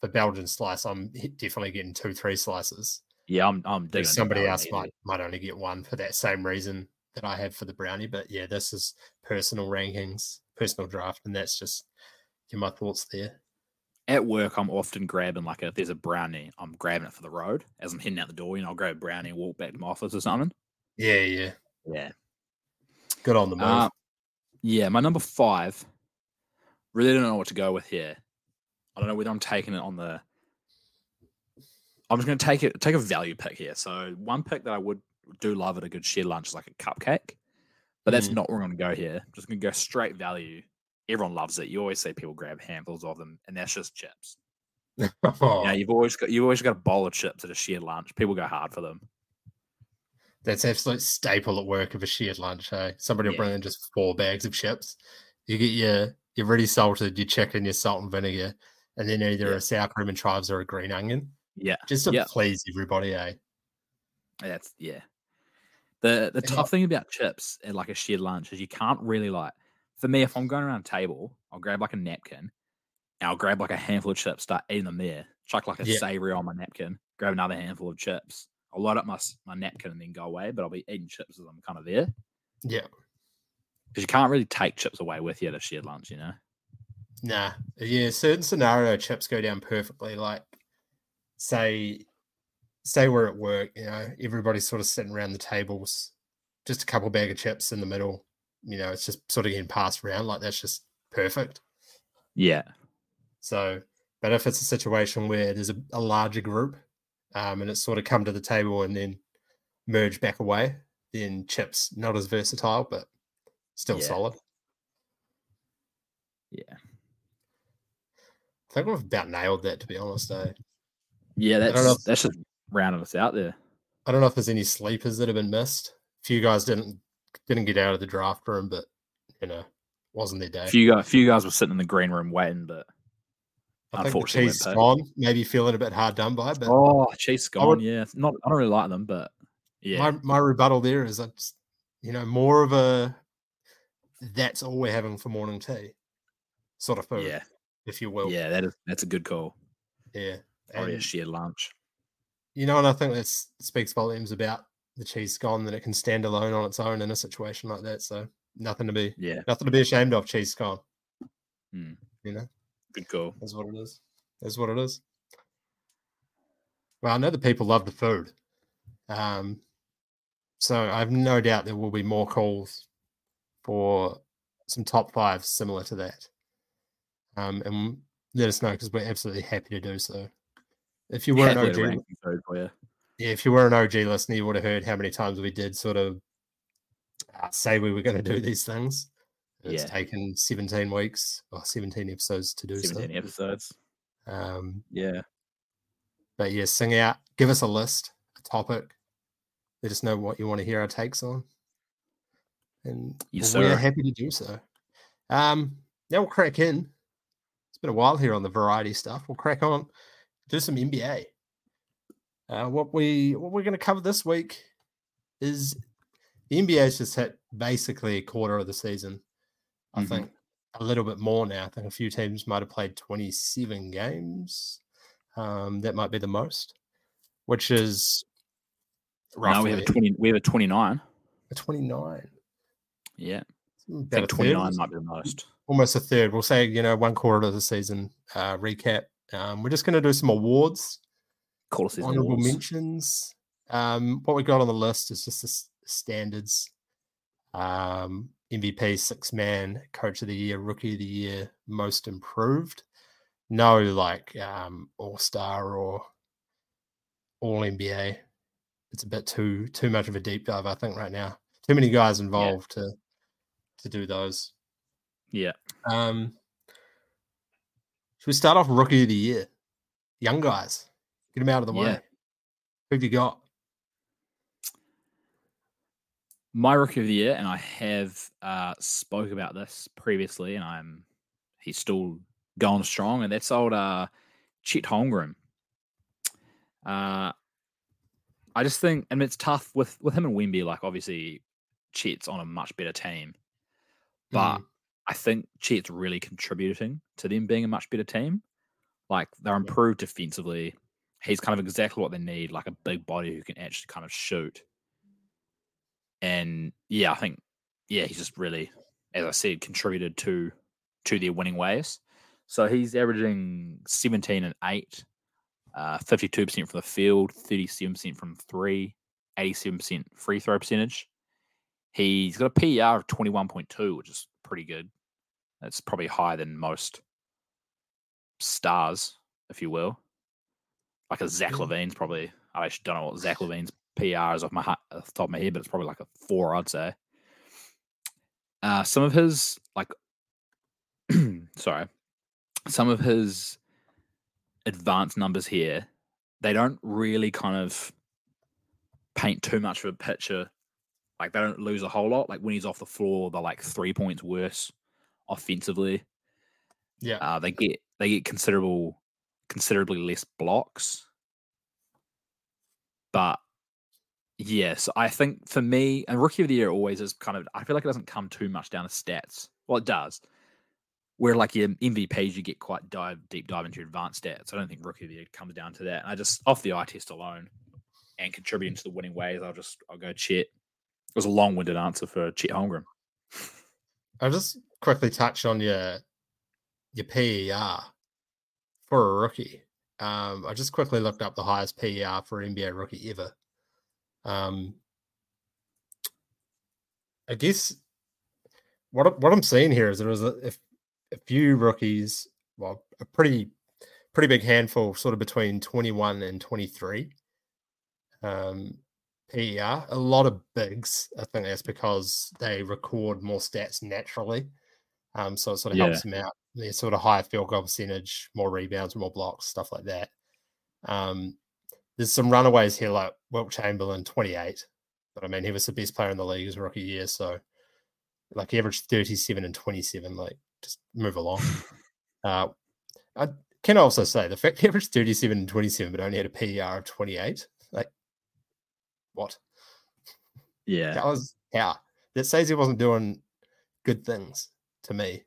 the Belgian slice, I'm definitely getting two, three slices. Yeah, I'm, I'm digging. Somebody else might might only get one for that same reason that I have for the brownie. But yeah, this is personal rankings, personal draft, and that's just my thoughts there. At work, I'm often grabbing like a, if there's a brownie, I'm grabbing it for the road as I'm heading out the door. You know, I'll grab a brownie and walk back to my office or something. Yeah, yeah, Yeah. good on the move. Uh, yeah, my number five. Really don't know what to go with here. I don't know whether I'm taking it on the. I'm just going to take it, take a value pick here. So one pick that I would do love at a good shared lunch is like a cupcake, but that's Mm. not where I'm going to go here. I'm just going to go straight value. Everyone loves it. You always see people grab handfuls of them, and that's just chips. [LAUGHS] Oh, Yeah, you've always got you've always got a bowl of chips at a shared lunch. People go hard for them. That's absolute staple at work of a shared lunch. Hey, somebody will Yeah. bring in just four bags of chips. You get your your ready salted, your chicken, your salt and vinegar, and then either Yeah. a sour cream and chives or a green onion, Yeah, just to Yeah. please everybody. Eh? that's yeah. The the tough thing about chips at like a shared lunch is you can't really like. For me, if I'm going around a table, I'll grab like a napkin, and I'll grab like a handful of chips, start eating them there, chuck like a Yeah. savory on my napkin, grab another handful of chips. I'll load up my my napkin and then go away, but I'll be eating chips as I'm kind of there Yeah, because you can't really take chips away with you at a shared lunch, you know. nah, yeah. Certain scenario chips go down perfectly. Like, say, say we're at work, you know, everybody's sort of sitting around the tables, just a couple bag of chips in the middle. You know, it's just sort of getting passed around. Like that's just perfect. Yeah, So, but if it's a situation where there's a, a larger group um, and it's sort of come to the table and then merge back away, then chips not as versatile, but still Yeah. solid. yeah, I think we've about nailed that, to be honest. Eh? yeah. That's if- that's just rounding us out there. I don't know if there's any sleepers that have been missed. A few guys didn't didn't get out of the draft room, but you know, wasn't their day. A few guys, few guys were sitting in the green room waiting, but I think the unfortunately gone, maybe feeling a bit hard done by, but oh, Chase I would- gone. Yeah, not. I don't really like them, but yeah, my my rebuttal there is that's you know more of a that's all we're having for morning tea sort of food, yeah, if you will. yeah. That is that's a good call. yeah. Probably a shared lunch. you know, and I think that speaks volumes about the cheese scone that it can stand alone on its own in a situation like that. So nothing to be Yeah, nothing to be ashamed of. Cheese scone, Hmm. you know, good call. That's what it That's Is what it is. Well, I know the people love the food. Um, so I have no doubt there will be more calls for some top fives similar to that. Um, and let us know because we're absolutely happy to do so. If you were an Happily OG, to rank some food for you. Yeah, if you were an OG listener, you would have heard how many times we did sort of uh, say we were going to do these things. It's Yeah. taken 17 weeks or 17 episodes to do Seventeen episodes. so. Um, Yeah, But yeah, sing out, give us a list, a topic. Let us know what you want to hear our takes on. And Yes, we're happy to do so. Um, now we'll crack in. It's been a while here on the variety stuff. We'll crack on, do some NBA. Uh, what we what we're going to cover this week is the NBA's just hit basically a quarter of the season. I Mhm. think a little bit more now. I think a few teams might have played 27 games. Um, that might be the most, which is now roughly we have a twenty. We have a twenty-nine. a 29. Yeah, I About a think third, twenty-nine might be the most. almost a third. We'll say, you know, one quarter of the season uh, recap. Um, we're just going to do some awards, Honorable mentions. Um, what we got on the list is just the s- standards. Um, MVP, six man, coach of the year, rookie of the year, most improved. No like um, all star or all NBA. It's a bit too too much of a deep dive, I think, right now. Too many guys involved to to do those. Yeah, Um, should we start off rookie of the year? Young guys, get him out of the Yeah. way. Who've you got? my rookie of the year, and I have uh, spoke about this previously, and I'm he's still going strong, and that's old uh, Chet Holmgren. Uh, I just think, and it's tough with with him and Wemby. Like, obviously, Chet's on a much better team, but Mm, I think Chet's really contributing to them being a much better team. Like, they're improved defensively. He's kind of exactly what they need, like a big body who can actually kind of shoot. And yeah, I think yeah, he's just really, as I said, contributed to to their winning ways. So he's averaging 17 and 8, uh, 52% from the field, 37% from three, 87% free throw percentage. He's got a PER of 21.2, which is pretty good. That's probably higher than most stars, if you will. Like a Zach LaVine's probably, I actually don't know what Zach LaVine's PR is off my off the top of my head, but it's probably like a four, I'd say. Uh, some of his like, [CLEARS THROAT] sorry, some of his advanced numbers here, they don't really kind of paint too much of a picture. Like they don't lose a whole lot. Like when he's off the floor, they're like three points worse offensively. Yeah. Uh, they get they get considerable considerably less blocks. But yes, I think for me, and rookie of the year always is kind of I feel like it doesn't come too much down to stats. Well, it does. Where like your MVPs, you get quite dive deep dive into advanced stats. I don't think rookie of the year comes down to that. And I just off the eye test alone and contributing to the winning ways, I'll just I'll go Chet. It was a long winded answer for Chet Holmgren. I'll just quickly touch on your your PER for a rookie. Um, I just quickly looked up the highest PER for an NBA rookie ever. Um, I guess what what I'm seeing here is there was a, a few rookies, well, a pretty pretty big handful, sort of between 21 and 23. Um, PER, a lot of bigs. I think that's because they record more stats naturally. Um, so it sort of Yeah. helps them out. They're sort of higher field goal percentage, more rebounds, more blocks, stuff like that. Um, there's some runaways here, like Wilt Chamberlain, 28. But I mean, he was the best player in the league his rookie year. So, like, he averaged 37 and 27. Like, just move along. [LAUGHS] uh, I can also say the fact he averaged 37 and 27, but only had a PER of 28. Like, what? Yeah. That was how that says he wasn't doing good things to me.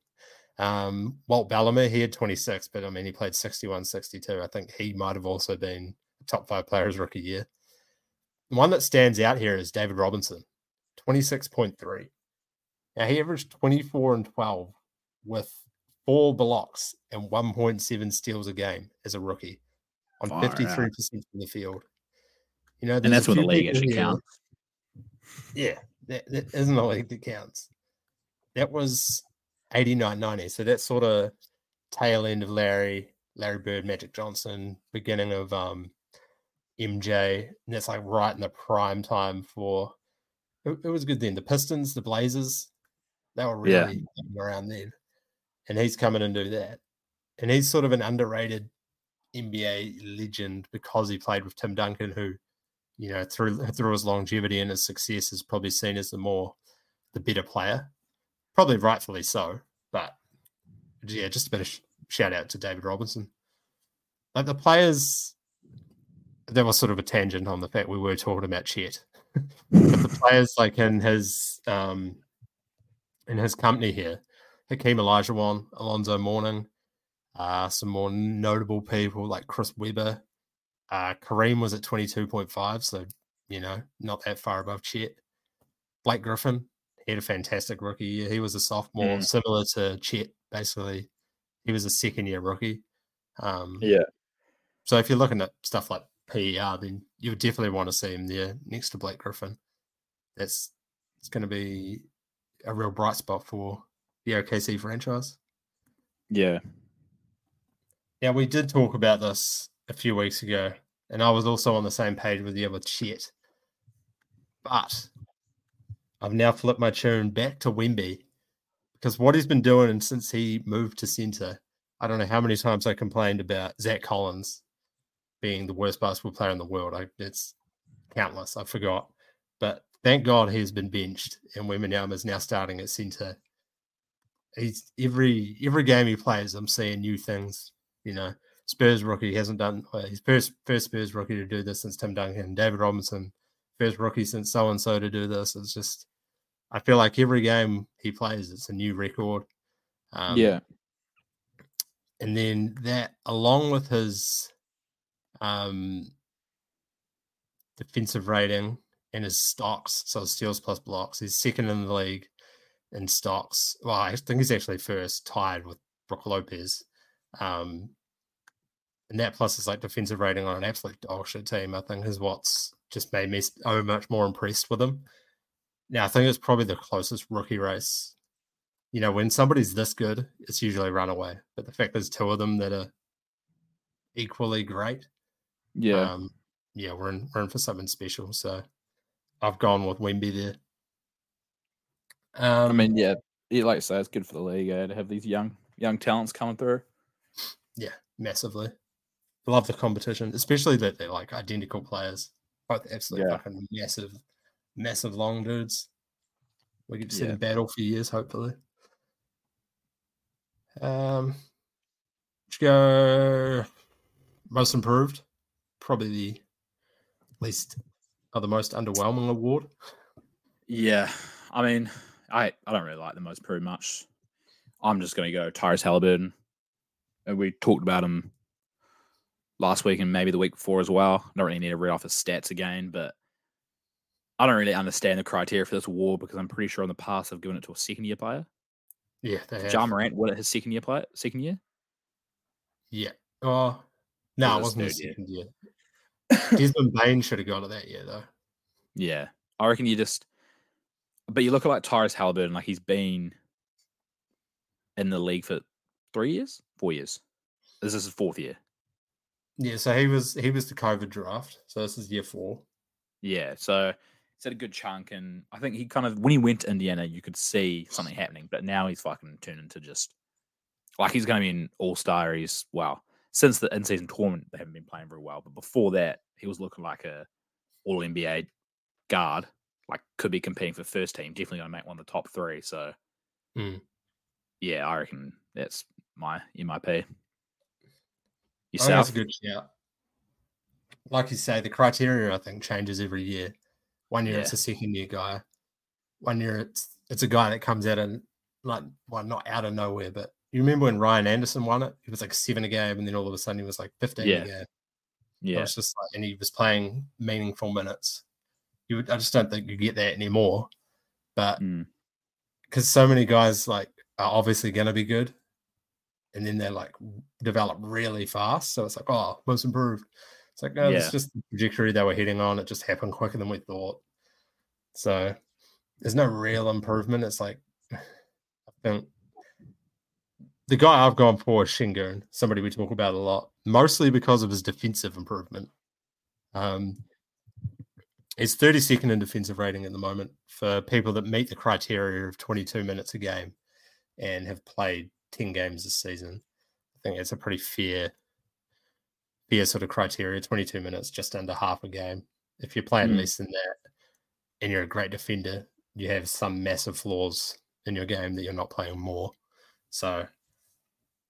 Um, Walt Bellamy, he had 26, but I mean, he played 61, 62. I think he might have also been top five player his rookie year. The one that stands out here is David Robinson, 26.3. Now, he averaged 24 and 12 with four blocks and 1.7 steals a game as a rookie on Far 53% from the field. You know, And that's when the league actually counts. yeah, that, that isn't the league that counts. That was 89 90. So that's sort of tail end of Larry, Larry Bird, Magic Johnson, beginning of um MJ. And that's like right in the prime time for it, it was good then. The Pistons, the Blazers, they were really Yeah. around then. And he's coming and do that. And he's sort of an underrated NBA legend because he played with Tim Duncan, who you know, through through his longevity and his success, is probably seen as the more the better player. Probably rightfully so, but yeah, just a bit of sh- shout out to David Robinson. Like the players, there was sort of a tangent on the fact we were talking about Chet, but the players like in his um in his company here, Hakeem Olajuwon, Alonzo Mourning, uh, some more notable people like Chris Webber, uh, Kareem was at 22.5, so, you know, not that far above Chet. Blake Griffin, had a fantastic rookie year. He was a sophomore, Mm. similar to Chet, basically. He was a second year rookie. Um, Yeah. So if you're looking at stuff like PER, then you would definitely want to see him there next to Blake Griffin. That's it's going to be a real bright spot for the OKC franchise. Yeah. Yeah, we did talk about this a few weeks ago, and I was also on the same page with you with Chet. But I've now flipped my tune back to Wemby because what he's been doing since he moved to center, I don't know how many times I complained about Zach Collins being the worst basketball player in the world. I, it's countless. I forgot. But thank God he's been benched and Wembanyama is now starting at center. He's every every game he plays, I'm seeing new things. You know, Spurs rookie hasn't done uh, his first first Spurs rookie to do this since Tim Duncan. David Robinson, first rookie since so and so to do this. It's just I feel like every game he plays, it's a new record. Um, yeah. and then that along with his um defensive rating and his stocks, so steals plus blocks, he's second in the league in stocks. Well, I think he's actually first, tied with Brook Lopez. Um, and that plus his like defensive rating on an absolute dog shit team, I think is what's just made me so much more impressed with him. Now I think it's probably the closest rookie race. You know, when somebody's this good, it's usually runaway. But the fact there's two of them that are equally great, Yeah. um, yeah, we're in we're in for something special. So I've gone with Wemby there. Um, I mean, yeah, yeah, like I say, it's good for the league eh, to have these young young talents coming through. yeah, massively. love the competition, especially that they're like identical players, both absolutely Yeah. fucking massive, massive long dudes. We to see Yeah. them battle for years, hopefully. Um, let's go most improved, probably the least or the most underwhelming award. Yeah, I mean, I I don't really like the most pretty much. I'm just going to go Tyrese Haliburton. And we talked about him last week and maybe the week before as well. I don't really need to read off his stats again, but I don't really understand the criteria for this award because I'm pretty sure in the past I've given it to a second year player. Yeah, they have. Ja Morant, what his second year player? Second year? Yeah. Oh, no, it was wasn't his second year. [LAUGHS] Desmond Bane should have got it that year, though. Yeah, I reckon you just. But you look at like Tyrese Haliburton, like he's been in the league for three years, four years. This is his fourth year. Yeah, so he was he was the COVID draft, so this is year four. Yeah, so had a good chunk, and I think he kind of when he went to Indiana, you could see something happening, but now he's fucking turned into just like he's going to be an all star. He's well since the in season tournament they haven't been playing very well, but before that he was looking like a all NBA guard, like could be competing for first team, definitely going to make one of the top three. So Hmm. yeah, I reckon that's my MIP. Think that's Yourself? a good shout. Like you say, the criteria I think changes every year. One year it's a second year guy. One year it's it's a guy that comes out and like well not out of nowhere, but you remember when Ryan Anderson won it? He was like seven a game, and then all of a sudden he was like fifteen Yeah. a game. It Yeah, was just like, and he was playing meaningful minutes. You would, I just don't think you get that anymore. But Mm. because so many guys like are obviously going to be good, and then they're like develop really fast. So it's like, oh, most improved. It's like, no, Yeah. it's just the trajectory they were heading on. It just happened quicker than we thought. So there's no real improvement. It's like, [SIGHS] I think the guy I've gone for is Sengun, somebody we talk about a lot, mostly because of his defensive improvement. Um, he's 32nd in defensive rating at the moment for people that meet the criteria of 22 minutes a game and have played 10 games this season. I think it's a pretty fair, fair sort of criteria. 22 minutes, just under half a game. If you're playing Mm. less than that and you're a great defender, you have some massive flaws in your game that you're not playing more. So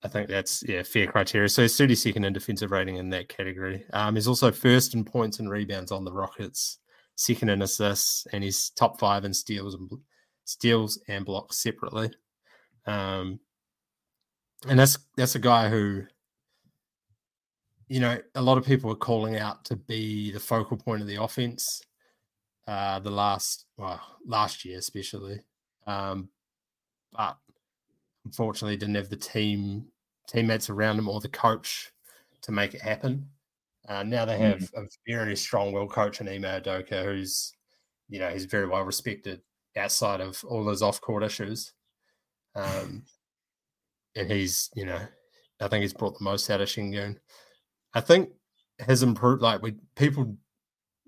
I think that's yeah fair criteria. So he's 32nd in defensive rating in that category. Um, he's also first in points and rebounds on the Rockets, second in assists, and he's top five in steals and steals and blocks separately. Um, and that's that's a guy who, you know, a lot of people are calling out to be the focal point of the offense. Uh, the last well last year especially, um, but unfortunately didn't have the team teammates around him or the coach to make it happen. Uh, now they have a very strong-willed coach in Ime Udoka, who's, you know, he's very well respected outside of all those off-court issues. Um, [LAUGHS] and he's, you know, I think he's brought the most out of Sengun. I think his improved, like we people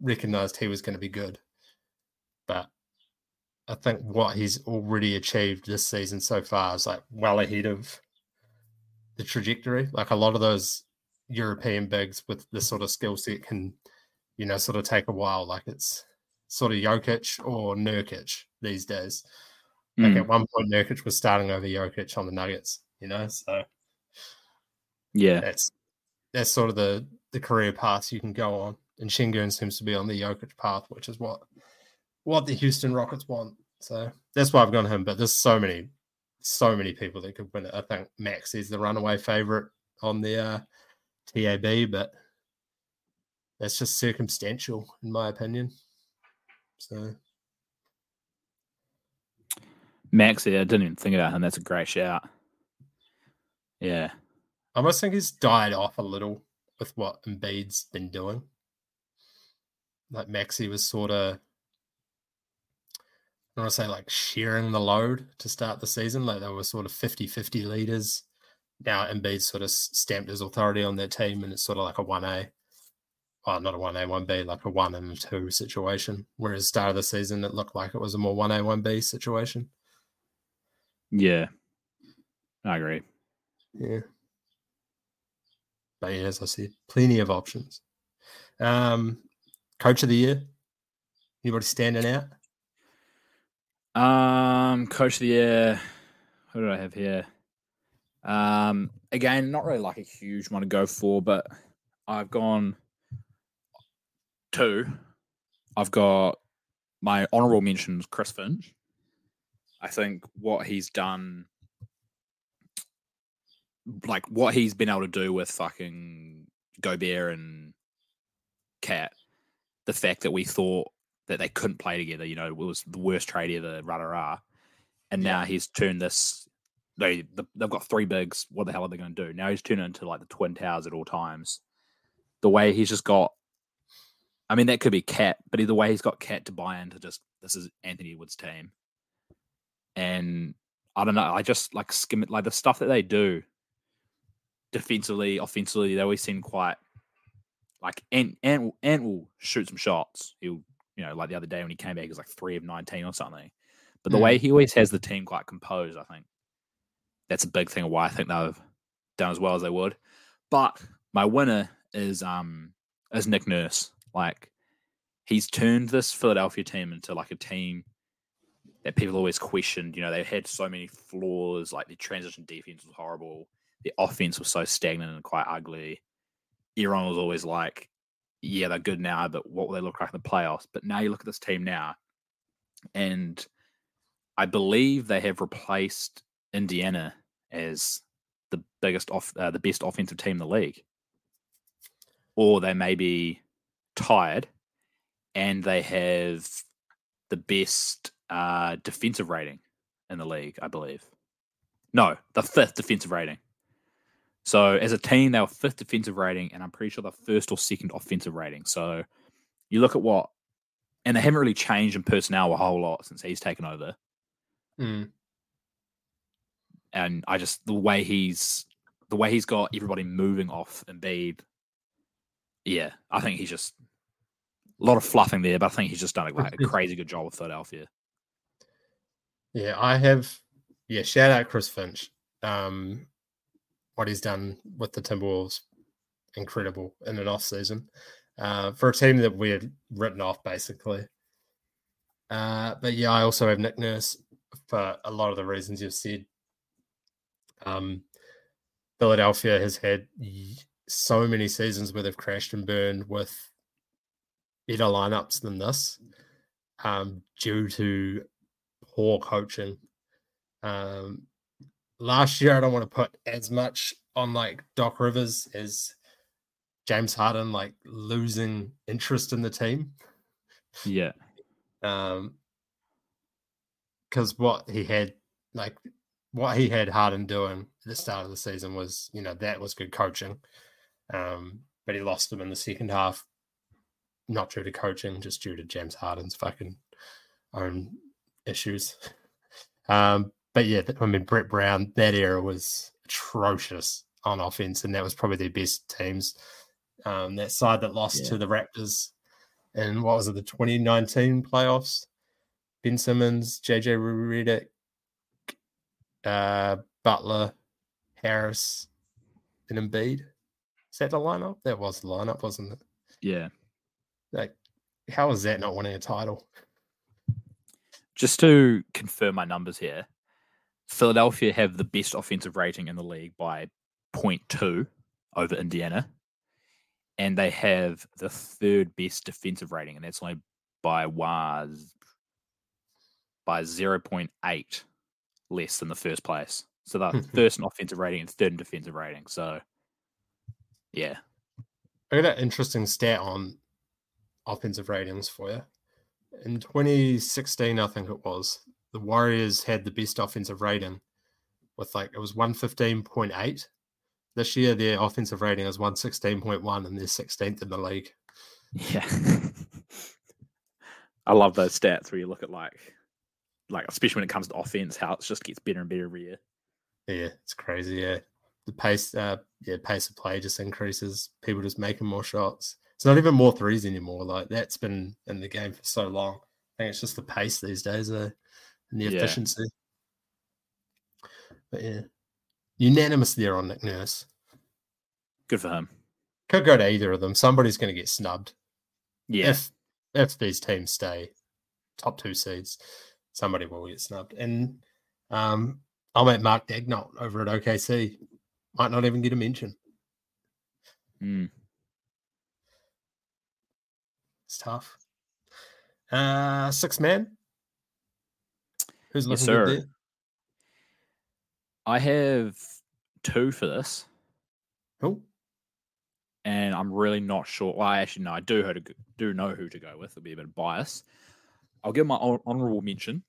recognized he was going to be good, but I think what he's already achieved this season so far is like well ahead of the trajectory. Like a lot of those European bigs with this sort of skill set can, you know, sort of take a while. Like it's sort of Jokic or Nurkic these days. Like Mm. at one point, Nurkic was starting over Jokic on the Nuggets. You know, so Yeah, that's that's sort of the the career path you can go on. And Sengun seems to be on the Jokic path, which is what what the Houston Rockets want. So that's why I've gone him. But there's so many, so many people that could win it. I think Max is the runaway favorite on the uh, TAB, but that's just circumstantial, in my opinion. So Max. Yeah, I didn't even think about him. That's a great shout. Yeah, I almost think he's died off a little with what Embiid's been doing. Like Maxey was sort of, I want to say like sharing the load to start the season. Like they were sort of 50 50 leaders. Now Embiid sort of stamped his authority on their team and it's sort of like a 1A. Well, not a 1A, 1B, like a 1 and a 2 situation. Whereas start of the season, it looked like it was a more 1A, 1B situation. yeah, I agree. Yeah. But yeah, as I said, plenty of options. Um, coach of the year. Anybody standing out? Um, coach of the year. Who do I have here? Um, again, not really like a huge one to go for, but I've gone two. I've got my honorable mentions, Chris Finch. I think what he's done, like what he's been able to do with fucking Gobert and KAT, the fact that we thought that they couldn't play together, you know, it was the worst trade ever, rah rah rah. And now Yeah. he's turned this. They they've got three bigs. What the hell are they going to do? Now he's turned into like the twin towers at all times. The way he's just got, I mean, that could be KAT, but either way, he's got KAT to buy into just this is Anthony Wood's team. And I don't know. I just like skim it, like the stuff that they do defensively, offensively. They always seem quite like Ant Ant will, Ant will shoot some shots. He'll you know like the other day when he came back, he was like three of nineteen or something. But the Mm. way he always has the team quite composed, I think that's a big thing of why I think they've done as well as they would. But my winner is um is Nick Nurse. Like he's turned this Philadelphia team into like a team that people always questioned. You know, they had so many flaws, like the transition defense was horrible, the offense was so stagnant and quite ugly. Everyone was always like, yeah, they're good now, but what will they look like in the playoffs? But now you look at this team now, and I believe they have replaced Indiana as the biggest off, uh, the best offensive team in the league, or they may be tied, and they have the best uh, defensive rating in the league, I believe. No, the fifth defensive rating. So as a team, they were fifth defensive rating, and I'm pretty sure the first or second offensive rating. So you look at what, and they haven't really changed in personnel a whole lot since he's taken over. Mm. And I just the way he's the way he's got everybody moving off Embiid. Yeah, I think he's just a lot of fluffing there, but I think he's just done like, a [LAUGHS] crazy good job with Philadelphia. Yeah, I have. Yeah, shout out Chris Finch. Um, what he's done with the Timberwolves, incredible in an off season uh, for a team that we had written off basically. Uh, but yeah, I also have Nick Nurse for a lot of the reasons you've said. Um, Philadelphia has had so many seasons where they've crashed and burned with better lineups than this, um, due to poor coaching. Um, last year, I don't want to put as much on like Doc Rivers as James Harden, like losing interest in the team. Yeah. Um, because what he had, like, what he had Harden doing at the start of the season was, you know, that was good coaching. Um, but he lost him in the second half, not due to coaching, just due to James Harden's fucking own issues. [LAUGHS] Um, but yeah, I mean, Brett Brown, that era was atrocious on offense, and that was probably their best teams. Um, that side that lost Yeah. to the Raptors in what was it, the 2019 playoffs? Ben Simmons, JJ Redick, uh, Butler, Harris, and Embiid. Is that the lineup? That was the lineup, wasn't it? Yeah. Like, how is that not winning a title? Just to confirm my numbers here, Philadelphia have the best offensive rating in the league by 0.2 over Indiana. And they have the third best defensive rating, and that's only by was by 0.8 less than the first place. So the hmm. first in offensive rating and third in defensive rating. So yeah. I got an interesting stat on offensive ratings for you. In 2016, I think it was, the Warriors had the best offensive rating with like, it was 115.8. This year, their offensive rating is 116.1 and they're 16th in the league. Yeah. [LAUGHS] I love those stats where you look at like like especially when it comes to offense, how it just gets better and better every year. Yeah, it's crazy. Yeah. The pace, uh, yeah, pace of play just increases. People just making more shots. It's not even more threes anymore. Like that's been in the game for so long. I think it's just the pace these days, uh, and the Yeah. efficiency. But yeah, unanimous there on Nick Nurse. Good for him. could go to either of them. Somebody's going to get snubbed. Yeah. If if these teams stay top two seeds, somebody will get snubbed. And um, I'll make Mark Daigneault over at OKC. Might not even get a mention. Mm. It's tough. Uh, six man. Who's Yes, looking good sir. there? I have two for this, Cool. and I'm really not sure. Well, I actually know I do who to go- do know who to go with. It'll be a bit of bias. I'll give my hon- mention.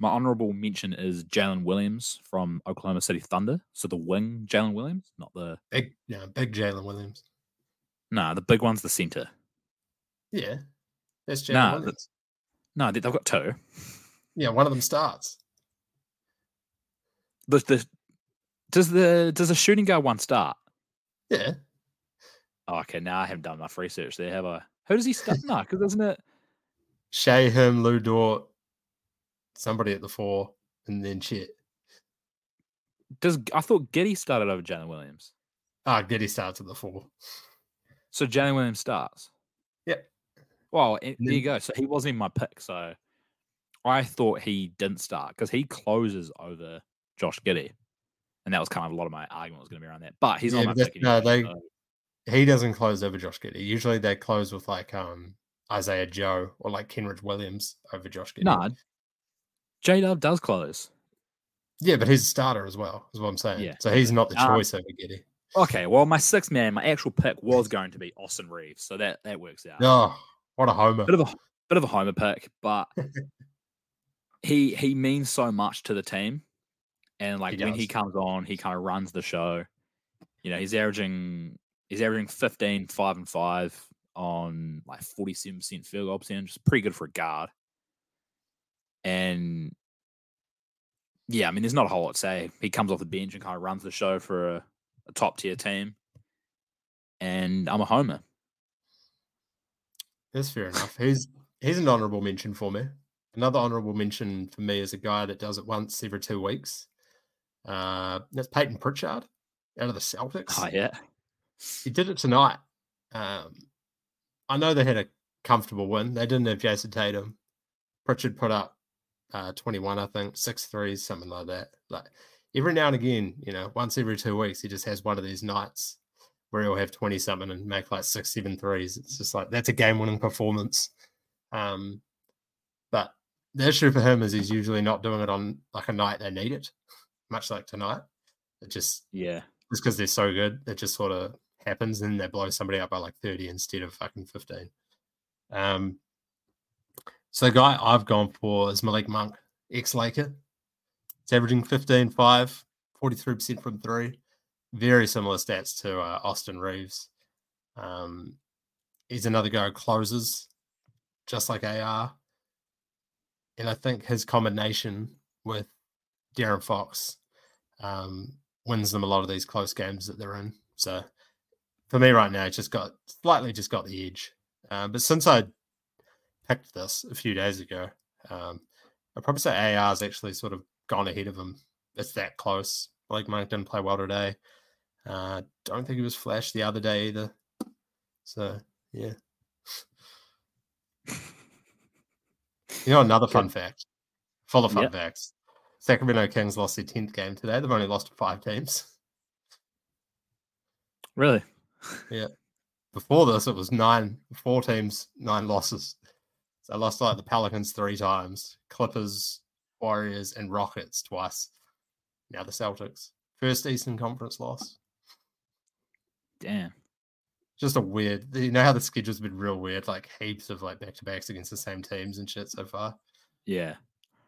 My honorable mention is Jalen Williams from Oklahoma City Thunder. So the wing, Jalen Williams, not the Big, yeah, big Jalen Williams. no, the big one's the center. Yeah, that's Jalen Nah, Williams. No, they've got two. Yeah, one of them starts. The, the does the does the shooting guard one start? Yeah, Oh, okay, now I haven't done enough research there, have I? Who does he start? no, because isn't it? Shai, him, Lu Dort, somebody at the four, and then Chet. Does I thought Giddey started over Jalen Williams? Ah, Giddey starts at the four. So Jalen Williams starts. Yep. Well, eh, And there you go. So he wasn't in my pick. So I thought he didn't start because he closes over Josh Giddey, and that was kind of a lot of my argument was going to be around that. But he's Yeah, not my but no, they- so- He doesn't close over Josh Giddey. Usually they close with like um Isaiah Joe or like Kenrich Williams over Josh Giddey. Nah, J Dub does close. Yeah, but he's a starter as well, is what I'm saying. Yeah. So he's not the Um, choice over Giddey. Okay, well, my sixth man, my actual pick was going to be Austin Reaves, so that that works out. Oh, what a homer. bit of a bit of a homer pick, but [LAUGHS] he he means so much to the team, and like when he comes on, he kind of runs the show. You know, he's averaging he's averaging 15, 5 and five on like forty seven percent field goal percentage, pretty good for a guard. And yeah, I mean, there's not a whole lot to say. He comes off the bench and kind of runs the show for a, a top tier team. And I'm a homer. That's fair enough. He's he's an honourable mention for me. Another honourable mention for me is a guy that does it once every two weeks. Uh, that's Payton Pritchard out of the Celtics. Oh yeah. He did it tonight. Um, I know they had a comfortable win. They didn't have Jayson Tatum. Pritchard put up uh, 21, I think, six threes, something like that. Like every now and again, you know, once every two weeks, he just has one of these nights where he'll have 20 something and make like six, seven threes. It's just like that's a game winning performance. Um, but the issue for him is he's usually not doing it on like a night they need it, much like tonight. It just Yeah. just because they're so good, it just sort of happens and they blow somebody up by like 30 instead of fucking 15. Um, so the guy I've gone for is Malik Monk, ex Laker. It's averaging 15, 5, 43% from three. Very similar stats to uh, Austin Reaves. Um, he's another guy who closes just like AR. And I think his combination with De'Aaron Fox um, wins them a lot of these close games that they're in. So for me right now, it's just got slightly just got the edge. Um, but since I picked this a few days ago, um, I'd probably say AR's actually sort of gone ahead of him. It's that close. Blake Monk didn't play well today. Uh, don't think he was flash the other day either. So yeah. [LAUGHS] You know another fun fact, full of fun Yep. facts. Sacramento Kings lost their tenth game today. They've only lost to five teams. Really? Yeah. Before this, it was nine, four teams, nine losses. So I lost like the Pelicans three times, Clippers, Warriors, and Rockets twice. Now the Celtics. First Eastern Conference loss. Damn. Just a weird. You know how the schedule's been real weird, like heaps of like back to backs against the same teams and shit so far. Yeah.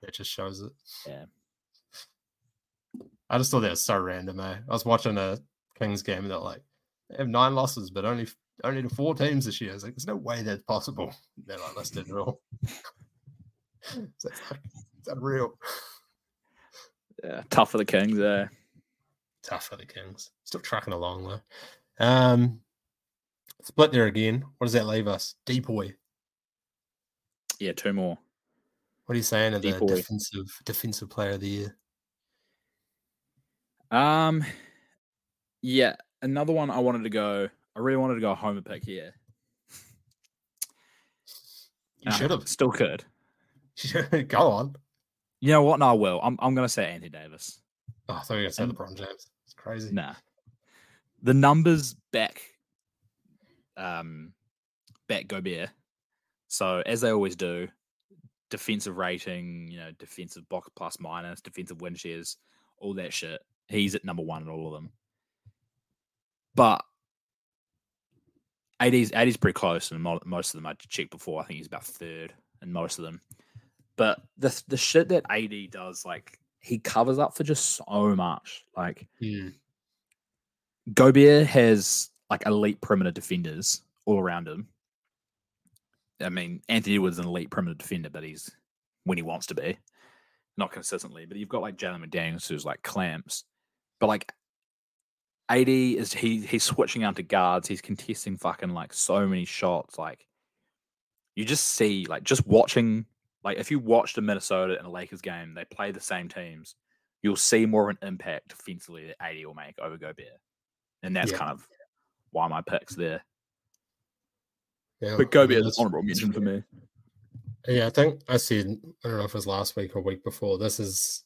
That just shows it. Yeah. I just thought that was so random. Eh? I was watching a Kings game and they're like, they have nine losses, but only only to four teams this year. I was like, there's no way that's possible. [LAUGHS] They're like listed at all. [LAUGHS] it's, like, it's unreal. Yeah. Tough for the Kings there. Tough for the Kings. Still trucking along though. Um, split there again. What does that leave us? DPOY. Yeah, two more. What are you saying of the defensive defensive player of the year? Um, yeah, another one I wanted to go. I really wanted to go home and pick here. You should have. [LAUGHS] Still could. [LAUGHS] Go on. You know what? No, I will. I'm, I'm going to say Anthony Davis. Oh, I thought you were going to say LeBron James. It's crazy. Nah. The numbers back um back Gobert. So as they always do, defensive rating, you know, defensive box plus minus, defensive win shares, all that shit. He's at number one in all of them. But 80's 80's pretty close, and most of them I checked before. I think he's about third in most of them. But the the shit that AD does, like he covers up for just so much. Like Mm. Gobert has like elite perimeter defenders all around him. I mean, Anthony Edwards is an elite perimeter defender, but he's when he wants to be, not consistently. But you've got like Jaden McDaniels who's like clamps, but like AD is he he's switching out to guards. He's contesting fucking like so many shots. Like you just see like just watching like if you watched a Minnesota and a Lakers game, they play the same teams. You'll see more of an impact defensively that AD will make over Gobert, and that's Yeah. kind of why my picks there. Yeah, But Gobert yeah, is an honorable mention for me. Yeah, I think I said I don't know if it was last week or week before. This is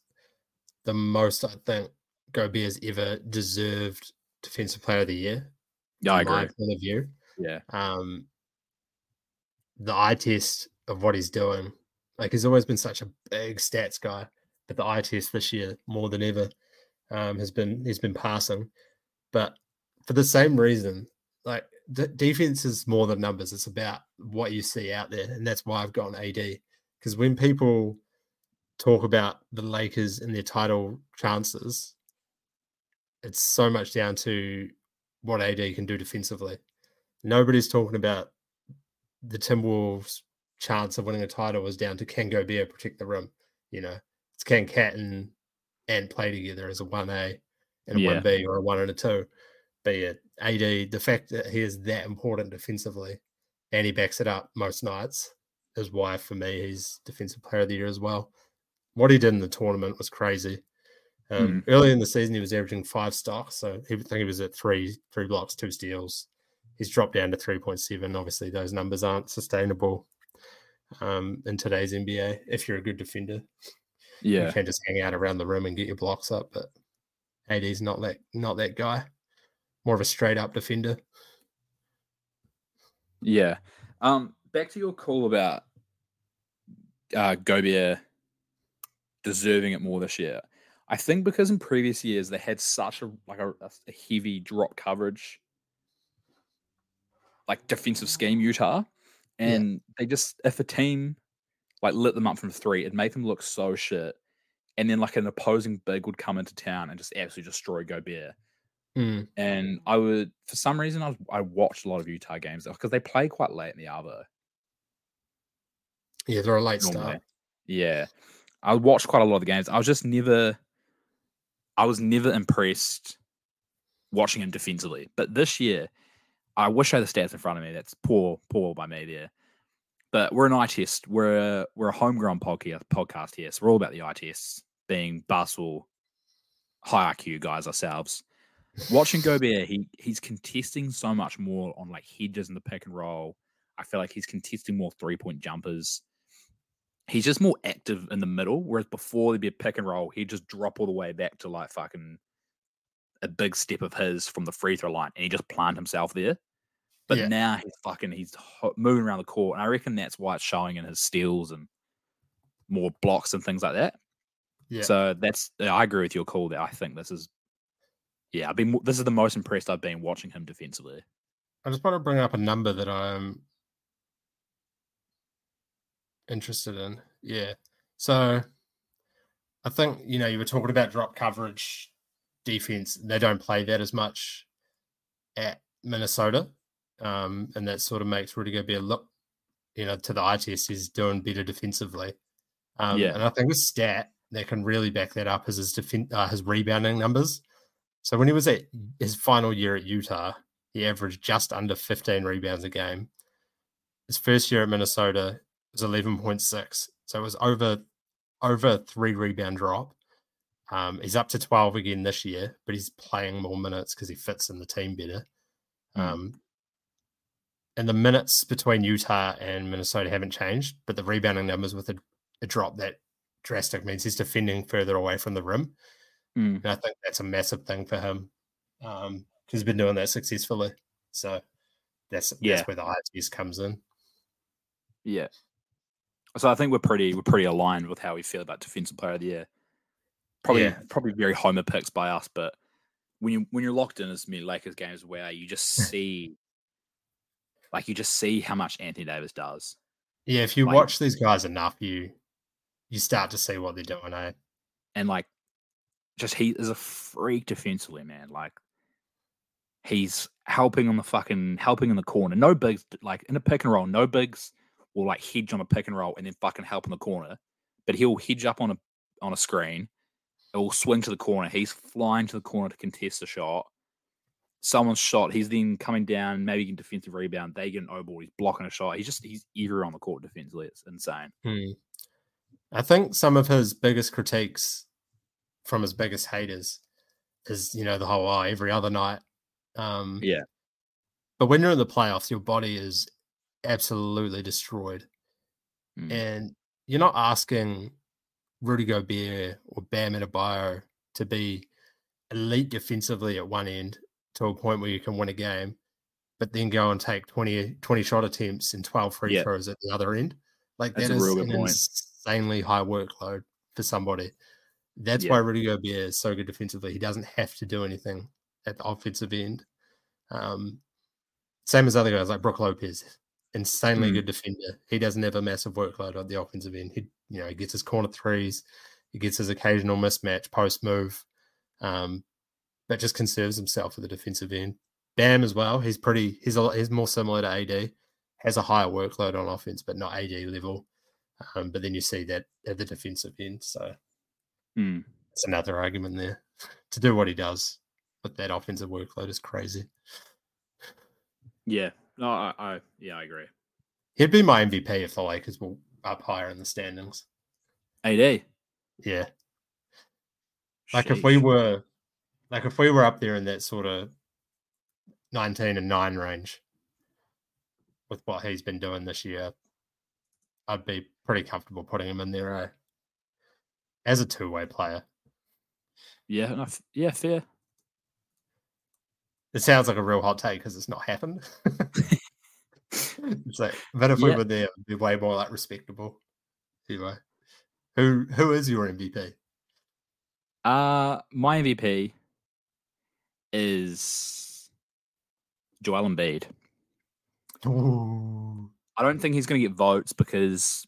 the most I think Gobert has ever deserved Defensive Player of the Year. Yeah, I agree. point of view. Yeah, Um, the eye test of what he's doing, like he's always been such a big stats guy, but the eye test this year more than ever um, has been he's been passing. But for the same reason, like d- defense is more than numbers. It's about what you see out there, and that's why I've gone AD. Because when people talk about the Lakers and their title chances, it's so much down to what AD can do defensively. Nobody's talking about the Timberwolves' chance of winning a title was down to can Gobert protect the rim. You know, it's can KAT and and play together as a one A and a Yeah. one B or a one and a two. But yeah, AD, the fact that he is that important defensively and he backs it up most nights is why for me he's defensive player of the year as well. What he did in the tournament was crazy. Um, Early in the season, he was averaging five stocks, so he, I think he was at three, three blocks, two steals. He's dropped down to three point seven. Obviously, those numbers aren't sustainable um, in today's NBA. If you're a good defender, yeah, you can't just hang out around the rim and get your blocks up. But AD's not that not that guy. More of a straight up defender. yeah. Um, back to your call about uh, Gobert deserving it more this year. I think because in previous years they had such a like a, a heavy drop coverage, like defensive scheme Utah, Yeah. and they just if a team like lit them up from three, it made them look so shit. And then like an opposing big would come into town and just absolutely destroy Gobert. Mm, And I would, for some reason, I, I watched a lot of Utah games because they play quite late in the Arvo. Yeah, they're a late normally. start. Yeah, I watched quite a lot of the games. I was just never, I was never impressed watching him defensively. But this year, I wish I had the stats in front of me. That's poor, poor by me there. But we're an eye test. We're a, we're a homegrown podcast podcast here, so we're all about the eye tests, being Basel, high IQ guys ourselves. Watching Gobert, he he's contesting so much more on like hedges in the pick and roll. I feel like he's contesting more three point jumpers he's just more active in the middle. Whereas before there'd be a pick and roll, he'd just drop all the way back to like fucking a big step of his from the free throw line, and he just plant himself there. But Yeah. now he's fucking he's moving around the court, and I reckon that's why it's showing in his steals and more blocks and things like that. Yeah. So that's I agree with your call there. I think this is yeah, I've been this is the most impressed I've been watching him defensively. I just want to bring up a number that I'm interested in. Yeah. So I think, you know, you were talking about drop coverage defense. They don't play that as much at Minnesota. Um, and that sort of makes Rudy a look, you know, to the eye test, he's doing better defensively. Um, Yeah. And I think a stat that can really back that up is his, defen- uh, his rebounding numbers. So when he was at his final year at Utah, he averaged just under 15 rebounds a game. His first year at Minnesota was 11.6. So it was over over a three rebound drop. Um, he's up to 12 again this year, but he's playing more minutes because he fits in the team better. Mm. Um, and the minutes between Utah and Minnesota haven't changed, but the rebounding numbers with a, a drop that drastic means he's defending further away from the rim. Mm. And I think that's a massive thing for him. Um, he's been doing that successfully. So that's Yeah. that's where the test comes in. Yeah. So I think we're pretty we're pretty aligned with how we feel about defensive player of the year. Probably Yeah. probably very homer picks by us, but when you when you're locked in as many Lakers games where you just [LAUGHS] see like you just see how much Anthony Davis does. Yeah, if you Like- watch these guys enough, you you start to see what they're doing. Eh? And like just he is a freak defensively, man. Like he's helping on the fucking helping in the corner. No bigs like in a pick and roll, no bigs will like hedge on a pick and roll and then fucking help in the corner. But he'll hedge up on a on a screen. It will swing to the corner. He's flying to the corner to contest a shot. Someone's shot. He's then coming down, maybe getting defensive rebound. They get an O ball. He's blocking a shot. He's just he's everywhere on the court defensively. It's insane. Hmm. I think some of his biggest critiques from his biggest haters is, you know, the whole oh, every other night. Um, Yeah. But when you're in the playoffs, your body is absolutely destroyed. Mm. And you're not asking Rudy Gobert or Bam Adebayo to be elite defensively at one end to a point where you can win a game, but then go and take 20, 20 shot attempts and 12 free Yeah. throws at the other end. Like That's that good an point. insanely high workload for somebody. That's Yeah. why Rudy Gobert is so good defensively. He doesn't have to do anything at the offensive end. Um, same as other guys like Brook Lopez, insanely Mm. good defender. He doesn't have a massive workload on the offensive end. He, you know, he gets his corner threes, he gets his occasional mismatch post move, um, but just conserves himself at the defensive end. Bam as well. He's pretty. He's a, he's more similar to AD. Has a higher workload on offense, but not AD level. Um, but then you see that at the defensive end. So Mm. it's another argument there. to do what he does with that offensive workload is crazy. Yeah. No, I, I yeah, I agree. He'd be my MVP if the Lakers were up higher in the standings. AD. Yeah. Like if we were like if we were up there in that sort of 19 and 9 range with what he's been doing this year, I'd be pretty comfortable putting him in there eh? As a two-way player. Yeah, no, f- yeah, fair. It sounds like a real hot take because it's not happened. [LAUGHS] it's like, but if we were there, it'd be way more like respectable. Anyway, who who is your MVP? Uh my MVP is Joel Embiid. Ooh. I don't think he's going to get votes because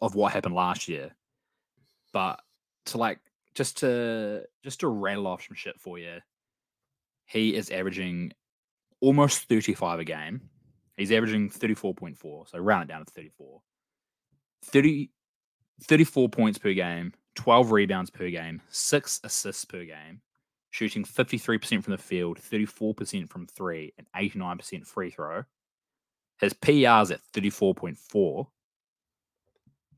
of what happened last year. But to like just to just to rattle off some shit for you, he is averaging almost 35 a game. He's averaging 34.4, so round it down to 34. 30 34 points per game, 12 rebounds per game, 6 assists per game, shooting 53% from the field, 34% from 3 and 89% free throw. His PR's at 34.4.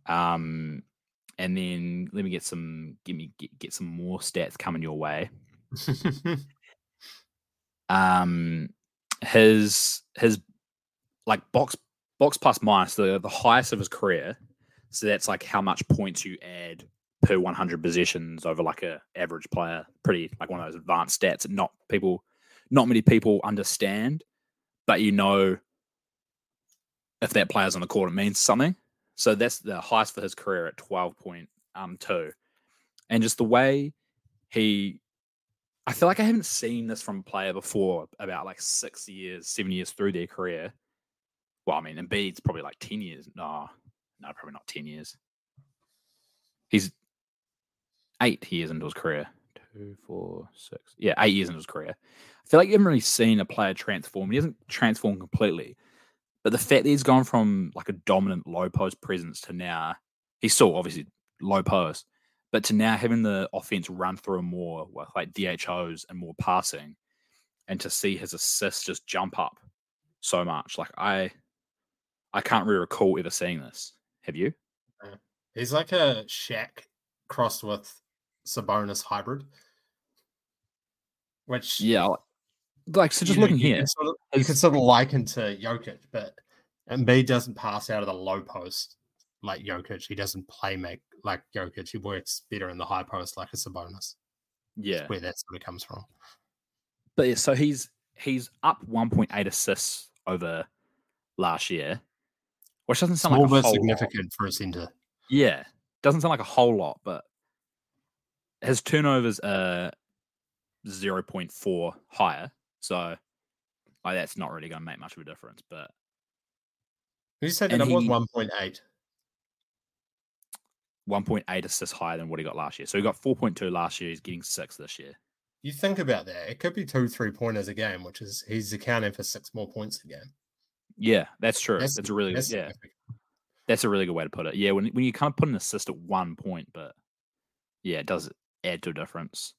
Um, and then let me get some, give me get, get some more stats coming your way. [LAUGHS] Um, his his like box box plus minus the the highest of his career. So that's like how much points you add per 100 possessions over like a average player. Pretty like one of those advanced stats that not people, not many people understand, but you know if that player's on the court, it means something. So that's the highest for his career at 12.2. Um, and just the way he, I feel like I haven't seen this from a player before about like six years, seven years through their career. Well, I mean, Embiid's probably like 10 years. No, no, probably not 10 years. He's eight years into his career. Two, four, six. Yeah, eight years into his career. I feel like you haven't really seen a player transform. He hasn't transformed completely. But the fact that he's gone from like a dominant low post presence to now, he's still obviously low post, but to now having the offense run through him more with like DHOs and more passing, and to see his assists just jump up so much. Like I, I can't really recall ever seeing this. Have you? He's like a Shaq crossed with Sabonis hybrid, which Yeah, like so just you know, looking you here. Can sort of, you can sort of liken to Jokic, but Embiid doesn't pass out of the low post like Jokic. He doesn't play make like Jokic. He works better in the high post like it's a Sabonis. Yeah. Where that sort of comes from. But yeah, so he's he's up 1.8 assists over last year, which doesn't sound Small like a significant Lot. for a center. Yeah, doesn't sound like a whole lot, but his turnovers are 0.4 higher, so like that's not really going to make much of a difference. But You said that it was he- 1.8. 1.8 assists higher than what he got last year. So he got 4.2 last year. He's getting six this year. You think about that. It could be two three pointers a game, which is he's accounting for six more points a game. Yeah, that's true. That's- That's, a really That's yeah. significant. That's a really good way to put it. Yeah, when when you kind of put an assist at one point, but yeah, it does add to a difference.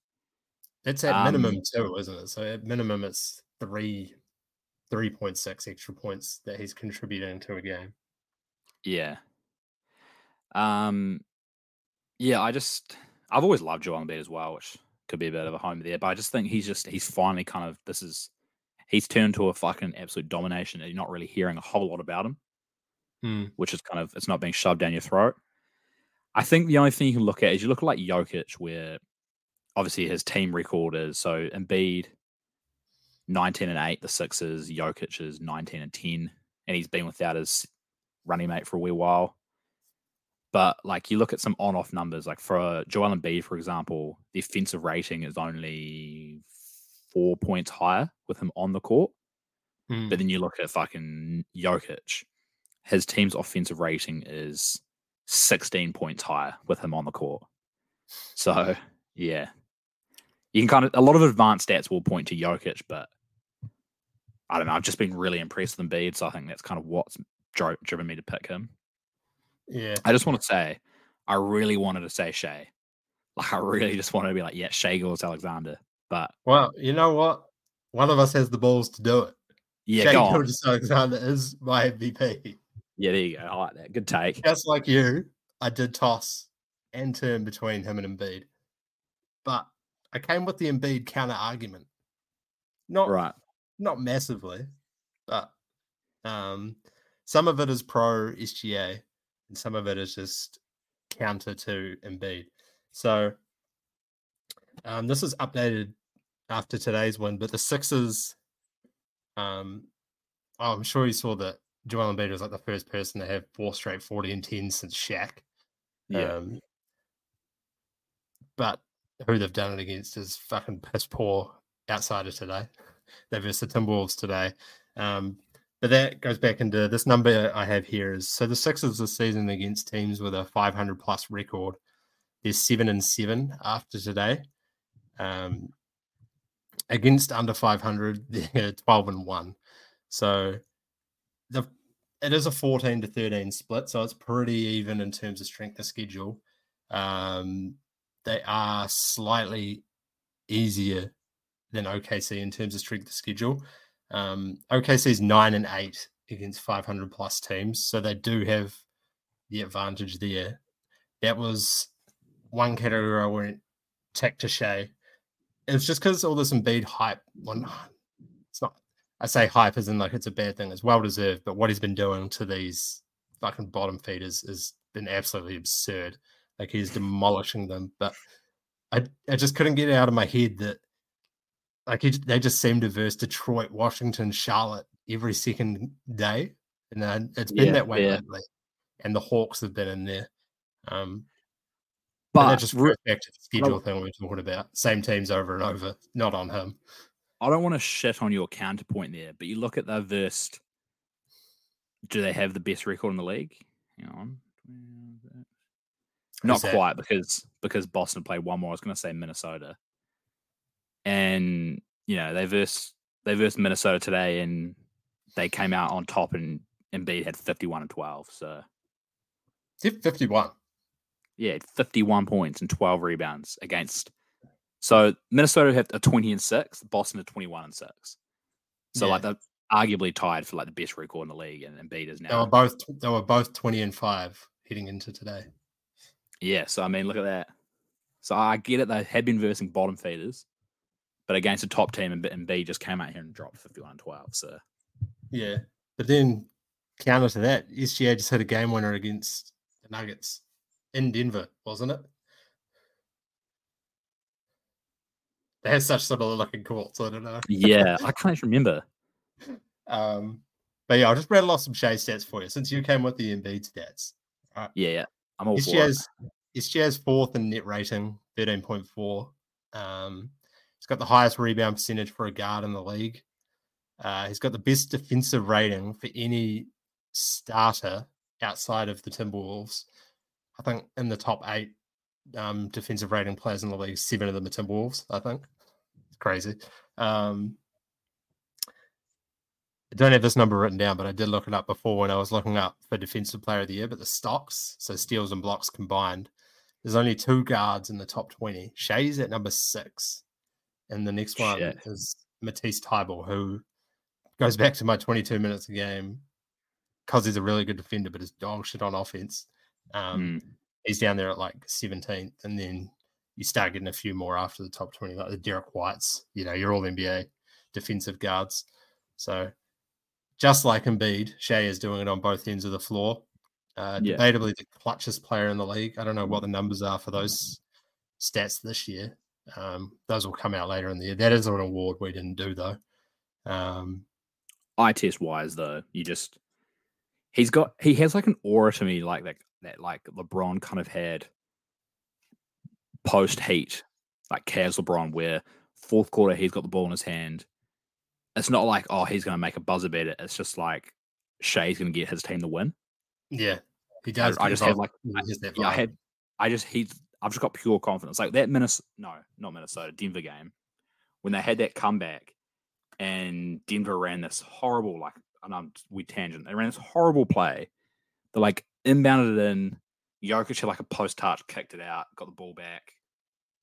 That's at Um, minimum too, isn't it? So at minimum, it's three, three point six extra points that he's contributing to a game. Yeah. Um. Yeah, I just I've always loved Joel Embiid as well, which could be a bit of a home there, but I just think he's just he's finally kind of this is he's turned to a fucking absolute domination, and you're not really hearing a whole lot about him. Hmm. which is kind of it's not being shoved down your throat. I think the only thing you can look at is you look at like Jokic, where obviously his team record is so Embiid 19 and 8, the Sixers, Jokic is 19 and 10, and he's been without his running mate for a wee while. But like you look at some on-off numbers, like for Joel Embiid, for example, the offensive rating is only four points higher with him on the court. Hmm. But then you look at fucking Jokic, his team's offensive rating is 16 points higher with him on the court. So, yeah. You can kind of, a lot of advanced stats will point to Jokic, but I don't know. I've just been really impressed with Embiid. So I think that's kind of what's dro- driven me to pick him. Yeah. I just want to say, I really wanted to say Shai. Like, I really just wanted to be like, yeah, Shai goes Alexander. But Well, you know what? One of us has the balls to do it. yeah, Shai go on. Gilgeous-Alexander is my MVP. Yeah, there you go. I like that. Good take. Just like you, I did toss and turn between him and Embiid. But I came with the Embiid counter argument. Not Right. not massively, but um, some of it is pro SGA and some of it is just counter to Embiid. So um, this is updated after today's win, but the Sixers, um, oh, I'm sure you saw that Joel Embiid was like the first person to have four straight 40 and 10 since Shaq. Yeah. Um, but who they've done it against is fucking piss poor outside of today. [LAUGHS] They've versus the Timberwolves today. Um, but that goes back into this number I have here is so the Sixers this season against teams with a 500 plus record. They're seven and seven after today. Um, against under 500, [LAUGHS] they're 12 and one. So the it is a 14 to 13 split, so it's pretty even in terms of strength of schedule. Um, they are slightly easier than OKC in terms of strength of schedule. Um, OKC is nine and eight against 500 plus teams, so they do have the advantage there. That was one category I went tech to Shai. It was just because all this Embiid hype. Well, it's not. I say hype in like it's a bad thing. It's well deserved, but what he's been doing to these fucking bottom feeders has been absolutely absurd. Like he's demolishing them. But I, I just couldn't get it out of my head that like he, they just seem to verse Detroit, Washington, Charlotte every second day, and then it's been Yeah, that way yeah. lately. And the Hawks have been in there. Um, But that just re- back to the schedule thing we were talking about. Same teams over and over, not on him. I don't want to shit on your counterpoint there, but you look at their versed. Do they have the best record in the league? Hang on. Not Who's that? quite because because Boston played one more. I was going to say Minnesota, and you know they versed they versed Minnesota today, and they came out on top, and Embiid had fifty one and twelve. So 51. yeah, fifty one points and twelve rebounds against. So Minnesota had a twenty and six, Boston a twenty one and six. So like Yeah. they're arguably tied for like the best record in the league, and Embiid is now. They now were both they were both 20 and 5 heading into today. Yeah, so I mean, look at that. So I get it; they had been versing bottom feeders, but against a top team, and B just came out here and dropped 51 12. So, yeah. But then counter to that, SGA just had a game winner against the Nuggets in Denver, wasn't it? They have such similar looking courts. I don't know. yeah, I [LAUGHS] can't remember. Um, but yeah, I'll just rattle off some Shai stats for you since you came with the Embiid stats. Right. Yeah, yeah, I'm all SGA's, for it. SGA's fourth in net rating, 13.4. Um, he's got the highest rebound percentage for a guard in the league. Uh, he's got the best defensive rating for any starter outside of the Timberwolves. I think in the top eight um, defensive rating players in the league, seven of them are Timberwolves. I think it's crazy. Um, I don't have this number written down, but I did look it up before when I was looking up for defensive player of the year. But the stocks, so steals and blocks combined, there's only two guards in the top 20. Shai's at number six. And the next one Shit. is Matisse Thybulle, who goes back to my 22 minutes a game because he's a really good defender, but his dog shit on offense. Um, mm. He's down there at like 17th, and then you start getting a few more after the top 20, like the Derek Whites, you know, you're all NBA defensive guards. So just like Embiid, Shai is doing it on both ends of the floor. Uh, yeah. Debatably the clutchest player in the league. I don't know what the numbers are for those stats this year. Um, those will come out later in the year. That is an award we didn't do though. Um, eye test wise though, you just he's got he has like an aura to me like that that like LeBron kind of had post heat, like Cavs LeBron, where fourth quarter he's got the ball in his hand. It's not like oh he's going to make a buzzer beater. It's just like Shai's going to get his team to win. Yeah, he does. I, I just have like I, yeah, I had I just he I've just got pure confidence. Like that Minnesota, no, not Minnesota, Denver game when they had that comeback and Denver ran this horrible like and I'm we tangent. They ran this horrible play. They like inbounded it in. Jokic had like a post touch, kicked it out, got the ball back.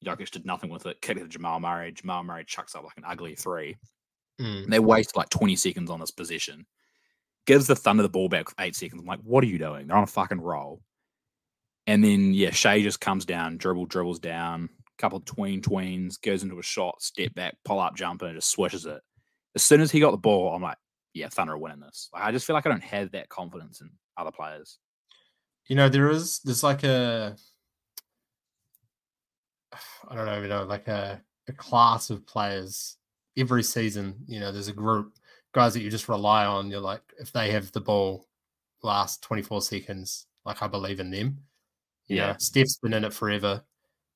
Jokic did nothing with it, kicked it to Jamal Murray. Jamal Murray chucks up like an ugly three. Mm. They waste like 20 seconds on this position. Gives the Thunder the ball back with eight seconds. I'm like, what are you doing? They're on a fucking roll. And then yeah, Shai just comes down, dribble, dribbles down, couple of tween tweens, goes into a shot, step back, pull up jumper, and just swishes it. As soon as he got the ball, I'm like, yeah, Thunder are winning this. Like, I just feel like I don't have that confidence in other players. You know, there is there's like a [SIGHS] I don't know, you know, like a, a class of players every season. You know, there's a group guys that you just rely on. You're like, if they have the ball last 24 seconds, like I believe in them. You yeah, know, Steph's been in it forever.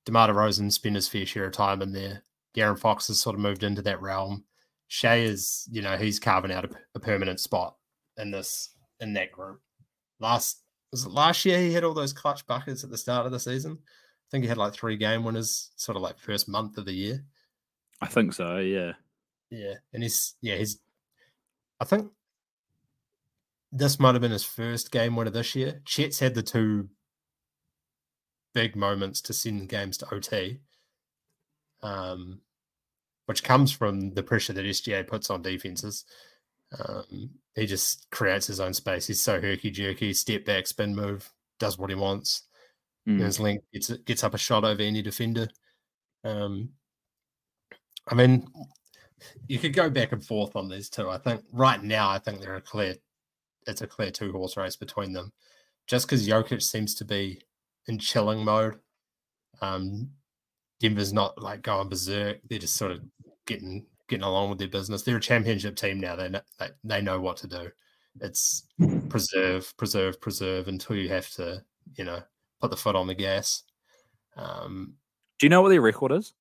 DeMar DeRozan spent his fair share of time in there. De'Aaron Fox has sort of moved into that realm. Shai is, you know, he's carving out a, a, permanent spot in this in that group. Last was it last year he had all those clutch buckets at the start of the season. I think he had like three game winners, sort of like first month of the year. I think so, yeah. Yeah. And he's yeah, he's I think this might have been his first game winner this year. Chet's had the two big moments to send games to OT. Um, which comes from the pressure that SGA puts on defenses. Um, he just creates his own space. He's so herky jerky, step back, spin move, does what he wants. Mm. His length gets gets up a shot over any defender. Um, I mean, you could go back and forth on these two. I think right now, I think they're a clear, it's a clear two horse race between them. Just because Jokic seems to be in chilling mode, um, Denver's not like going berserk. They're just sort of getting getting along with their business. They're a championship team now. They know, they, they know what to do. It's [LAUGHS] preserve, preserve, preserve until you have to, you know, put the foot on the gas. Um, do you know what their record is?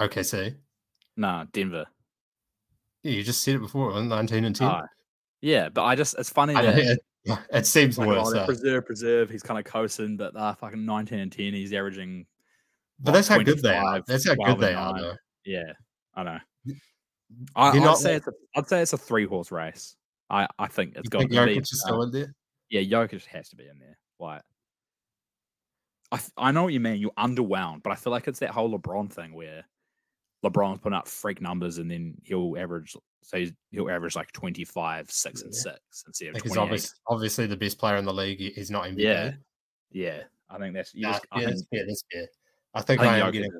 OKC. Nah, Denver. Yeah, you just said it before, 19 and 10. Oh, yeah, but I just, it's funny that it, [LAUGHS] it seems like, worse. Oh, preserve, preserve. He's kind of coasting, but uh, fucking 19 and 10, he's averaging. But that's how good they are. That's how good they are, though. Yeah, I know. I, would say it's a, I'd say it's a three horse race. I, I think it's got to Jokic be. Is still uh, in there? Yeah, Jokic has to be in there. Like, I I know what you mean. You're underwhelmed, but I feel like it's that whole LeBron thing where LeBron's putting up freak numbers and then he'll average so he'll average like 25, 6 and 6 instead of because obviously, obviously the best player in the league is not NBA. Yeah. Yeah. I think that's nah, just, yeah, I think, that's fair. That's fair. I think I, I am getting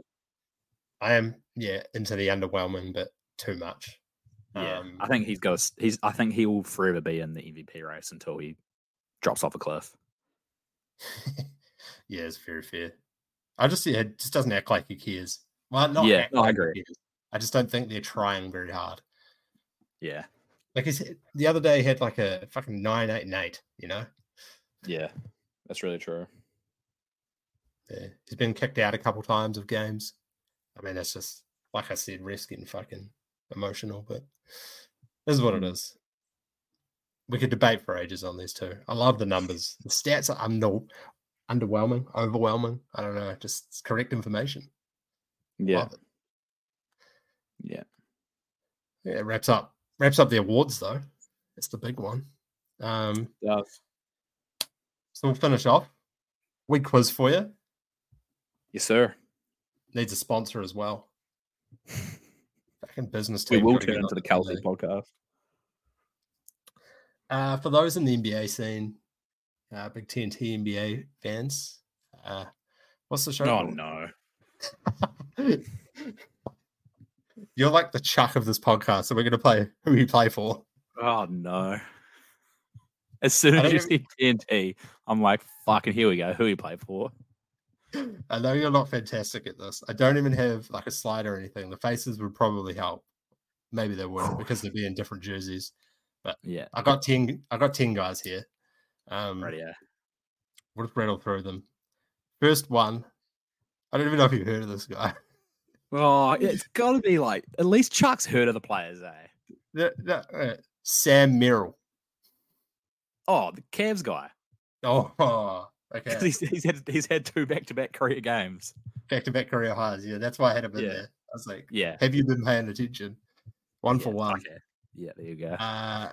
I am, yeah, into the underwhelming, but too much. Yeah, Um, I think he's got. a- He's. I think he will forever be in the MVP race until he drops off a cliff. [LAUGHS] yeah, it's very fair. I just yeah, it just doesn't act like he cares. Well, not Yeah, no, I agree. I just don't think they're trying very hard. Yeah, Like he's, the other day, he had like a fucking nine, eight, and eight. You know, yeah, that's really true. yeah. he's been kicked out a couple times of games. I mean, that's just like I said, risk getting fucking emotional, but this is what it Mm. is. We could debate for ages on these two. I love the numbers. The stats are under, underwhelming, overwhelming. I don't know, just correct information. Yeah, yeah. Yeah, it wraps up wraps up the awards though. It's the big one. Um, Does. so we'll finish off. Week quiz for you. Yes, sir. Needs a sponsor as well. [LAUGHS] Fucking business We will turn into the today. podcast. Uh, for those in the NBA scene, uh, big TNT NBA fans, uh, what's the show? Oh called? no. You're like the chuck of this podcast, so we're gonna play who you play for. Oh no. As soon as you see TNT, I'm like, fucking here we go. Who you play for? I know you're not fantastic at this. I don't even have like a slide or anything. The faces would probably help. Maybe they wouldn't [SIGHS] because they'd be in different jerseys. But yeah. I got ten. I got ten guys here. Um, Right, yeah. We'll just rattle through them. First one. I don't even know if you've heard of this guy. [LAUGHS] Oh, it's got to be like at least Chuck's heard of the players, eh? No, uh, Sam Merrill. Oh, the Cavs guy. Oh, [LAUGHS] [LAUGHS] okay. He's, he's had he's had two back to back career games. Back to back career highs. Yeah, that's why I had him in Yeah. there. I was like, Yeah. have you been paying attention? One for one. okay. Yeah, there you go. Uh,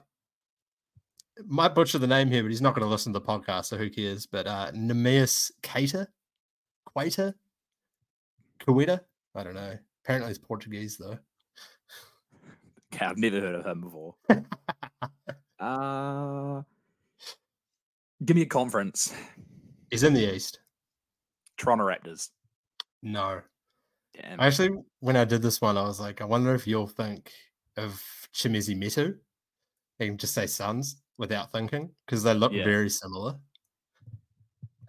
might butcher the name here, but he's not going to listen to the podcast, so who cares? But uh, Neemias Cater, Quater, Coeta. I don't know. Apparently, it's Portuguese though. Okay, [LAUGHS] I've never heard of him before. [LAUGHS] uh give me a conference. He's in the East. Toronto Raptors. No, Damn. actually, when I did this one, I was like, I wonder if you'll think of Chimezie Metu and just say Suns without thinking because they look Yeah. very similar.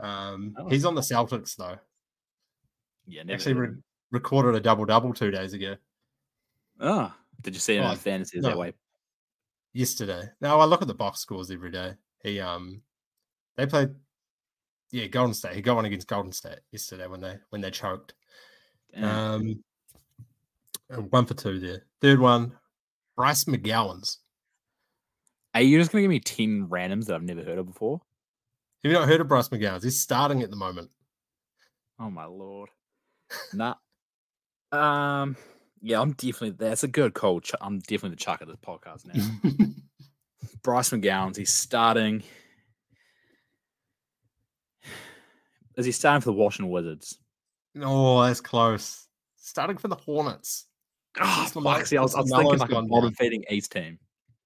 Um, Oh. he's on the Celtics though. Yeah, Actually, re- recorded a double double two days ago. Oh, did you see him Oh, in fantasy no. that way? yesterday. No, I look at the box scores every day. He um they played yeah, Golden State. He got one against Golden State yesterday when they when they choked. Damn. Um one for two there. Third one, Bryce McGowens. Are you just gonna give me ten randoms that I've never heard of before? Have you not heard of Bryce McGowens? He's starting at the moment. Oh my lord. Nah. Um. Yeah, I'm definitely. That's a good call. I'm definitely the chuck of this podcast now. [LAUGHS] Bryce McGowens. He's starting. Is he starting for the Washington Wizards? oh, that's close. Starting for the Hornets. Oh, Since Lamar- See, I was, I was thinking like a bottom feeding East team.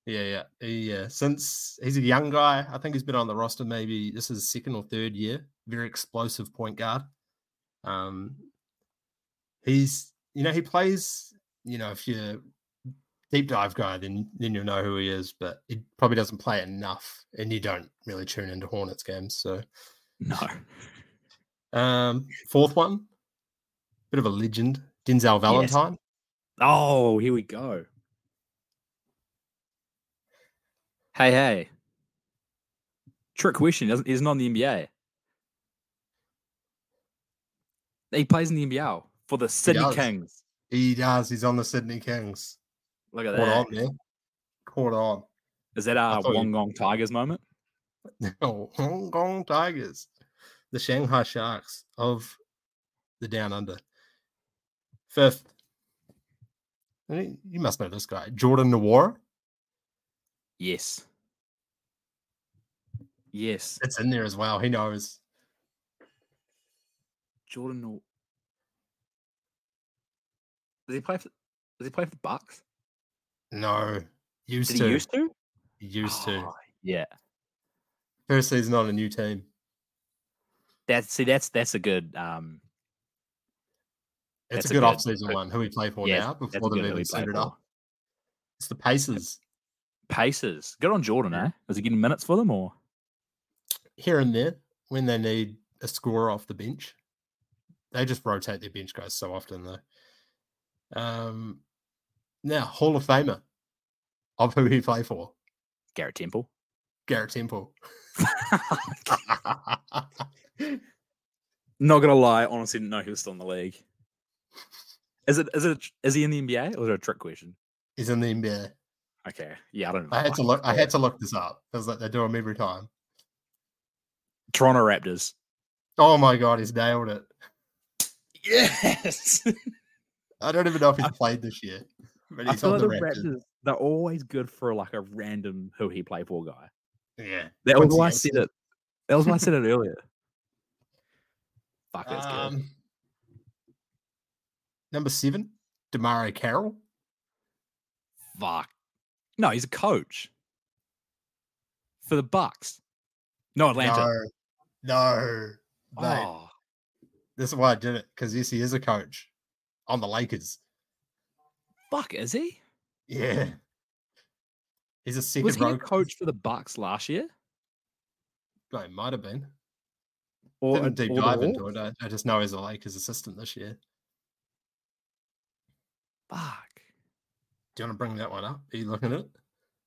Yeah, yeah, yeah. Since he's a young guy, I think he's been on the roster. Maybe this is his second or third year. Very explosive point guard. Um, he's you know he plays. You know, if you're a deep dive guy, then then you'll know who he is. But he probably doesn't play enough, and you don't really tune into Hornets games. So, No. um, fourth one, bit of a legend, Denzel Valentine. Oh, here we go. Hey, hey. Trick question. He doesn't, he's not in the NBA. He plays in the NBL for the Sydney does. Kings. He does. He's on the Sydney Kings. Look at Caught that. on, man. Caught on. Is that a thought you- Tigers moment? No, Hong Kong Tigers, the Shanghai Sharks of the Down Under. Fifth, you must know this guy, Jordan Nwora. Yes. Yes. It's in there as well. He knows. Jordan. Does he play for? Does he play for the Bucks? No, used Did to. he used to? He used to. Oh, Yeah. First season on a new team. That's see. That's that's a good. Um. It's a good good- off-season one. Who we play for Yeah, now before they've good even set it for. up. It's the Pacers Pacers. Good on Jordan, eh? Is he getting minutes for them or? here and there when they need a scorer off the bench. They just rotate their bench guys so often though. Um, now Hall of Famer of who he play for, Garrett Temple. Garrett Temple. [LAUGHS] Not gonna lie, honestly didn't know he was still in the league. Is it is it is he in the NBA or is it a trick question? He's in the NBA. Okay. Yeah, I don't know. I had to look. I had to look this up. Was like they do them every time. Toronto Raptors. Oh my god, he's nailed it. [LAUGHS] Yes. [LAUGHS] I don't even know if he's I- played this year, but I he's feel on like the Raptors. Raptors, they're always good for like a random who he play for guy. Yeah, That was why I said it. That was why I said it [LAUGHS] earlier. Fuck, that's good. Um, number seven, DeMarre Carroll. Fuck. No, he's a coach for the Bucks. No, Atlanta. No, no, mate. Oh, This is why I did it because yes, he is a coach on the Lakers. fuck, is he? Yeah, he's a second Was he row a coach for the Bucks last year? No, he might have been. Or Didn't deep or dive into it. I, I just know he's a Lakers assistant this year. Fuck. Do you want to bring that one up? Are you looking at it?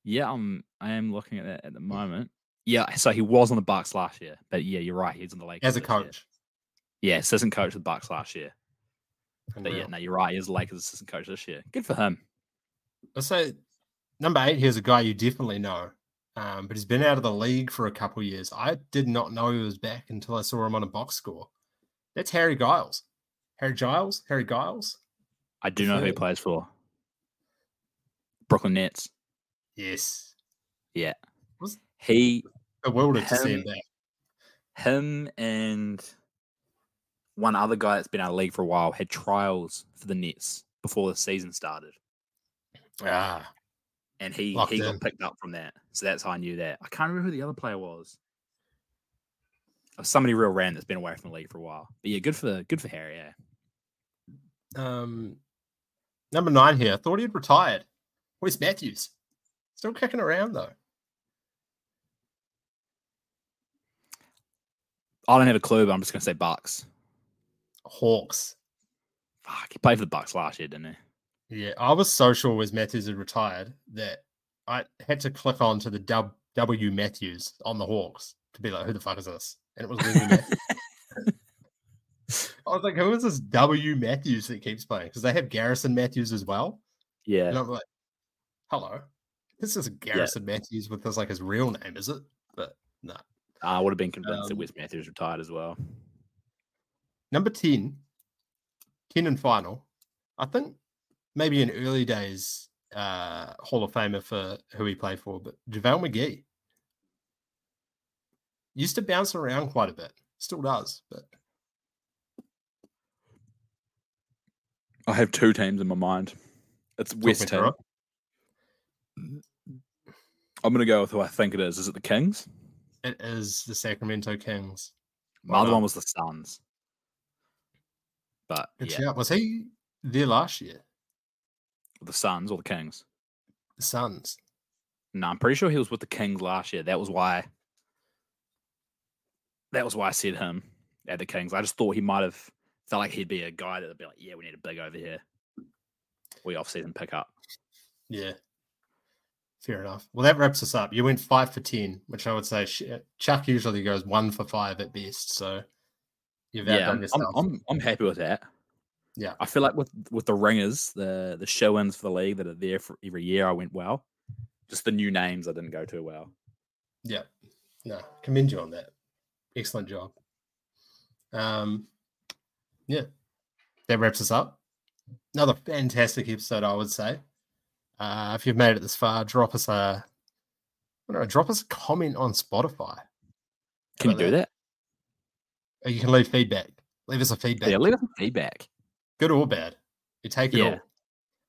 Yeah, I'm. I am looking at that at the moment. Yeah, so he was on the Bucks last year, but yeah, you're right. He's on the Lakers As a this year. coach. Yeah, assistant coach of the Bucks last year. But yeah, no, you're right. He's Lakers assistant coach this year. Good for him. Say number eight here's a guy you definitely know, um, but he's been out of the league for a couple years. I did not know he was back until I saw him on a box score. That's Harry Giles. Harry Giles? Harry Giles? I do know who he plays for. Brooklyn Nets. Yes. Yeah. Was- He, Bewildered to see him Him- back. him, and one other guy that's been out of league for a while had trials for the Nets before the season started, Ah, and he Locked he in. got picked up from that. So that's how I knew that. I can't remember who the other player was. Was somebody real random that's been away from the league for a while. But yeah, good for good for Harry. Yeah. um, number nine here. I thought he'd retired. Wes Matthews? Still kicking around though. I don't have a clue, but I'm just gonna say Bucks. Hawks. Fuck, he played for the Bucks last year, didn't he? Yeah, I was so sure Wes Matthews had retired that I had to click on to the W Matthews on the Hawks to be like, who the fuck is this? And it was Wesley [LAUGHS] Matthews. I was like, who is this W Matthews that keeps playing? Because they have Garrison Matthews as well. Yeah. And I'm like, hello. This is Garrison Matthews with this like his real name, is it? But no. I would have been convinced that Um, Wes Matthews retired as well. Number 10, 10 and final. I think maybe in early days, uh, Hall of Famer for who he played for, but JaVale McGee used to bounce around quite a bit. Still does, but I have two teams in my mind. It's West it. I'm gonna go with who I think it is. Is it the Kings? It is the Sacramento Kings. My other one was the Suns. But Good yeah, shout. Was he there last year? the Suns or the Kings. The Suns. No, I'm pretty sure he was with the Kings last year. That was why. That was why I said him at the Kings. I just thought he might have felt like he'd be a guy that'd be like, yeah, we need a big over here. We off season pick up. Yeah. Fair enough. Well, that wraps us up. You went five for 10, which I would say Chuck usually goes one for five at best. So you've yeah, I'm, I'm. I'm happy with that. Yeah. I feel like with with the ringers, the the show ins for the league that are there for every year, I went well. Just the new names I didn't go too well. Yeah. No, commend you on that. Excellent job. Um, yeah, that wraps us up. Another fantastic episode, I would say. Uh, if you've made it this far, drop us a, know, drop us a comment on Spotify. Can you do that? Or you can leave feedback. Leave us a feedback, Yeah, leave us feedback. good or bad. You take it Yeah. all.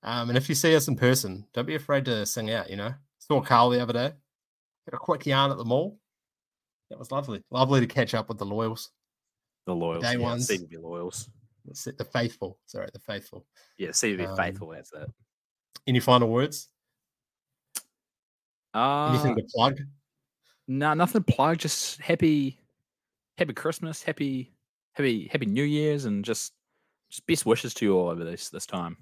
Um, and if you see us in person, don't be afraid to sing out. You know, saw Carl the other day. Had a quick yarn at the mall. That was lovely. Lovely to catch up with the loyals. The loyals. Day yeah, ones. CBB loyals. the faithful. Sorry, the faithful. Yeah, CVB um, faithful. That's it. Any final words? Uh, Anything to plug? No, nah, nothing to plug. Just happy, happy Christmas, happy, happy, happy New Year's, and just, just best wishes to you all over this this time.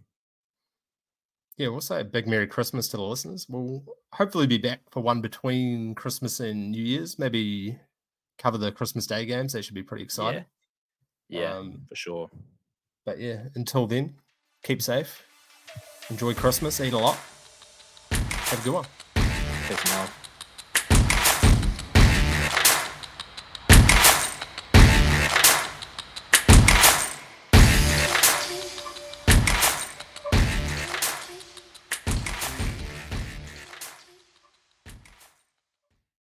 Yeah, we'll say a big Merry Christmas to the listeners. We'll hopefully be back for one between Christmas and New Year's. Maybe cover the Christmas Day games. They should be pretty exciting. Yeah, yeah um, for sure. But yeah, until then, keep safe. Enjoy Christmas. Eat a lot. Have a good one.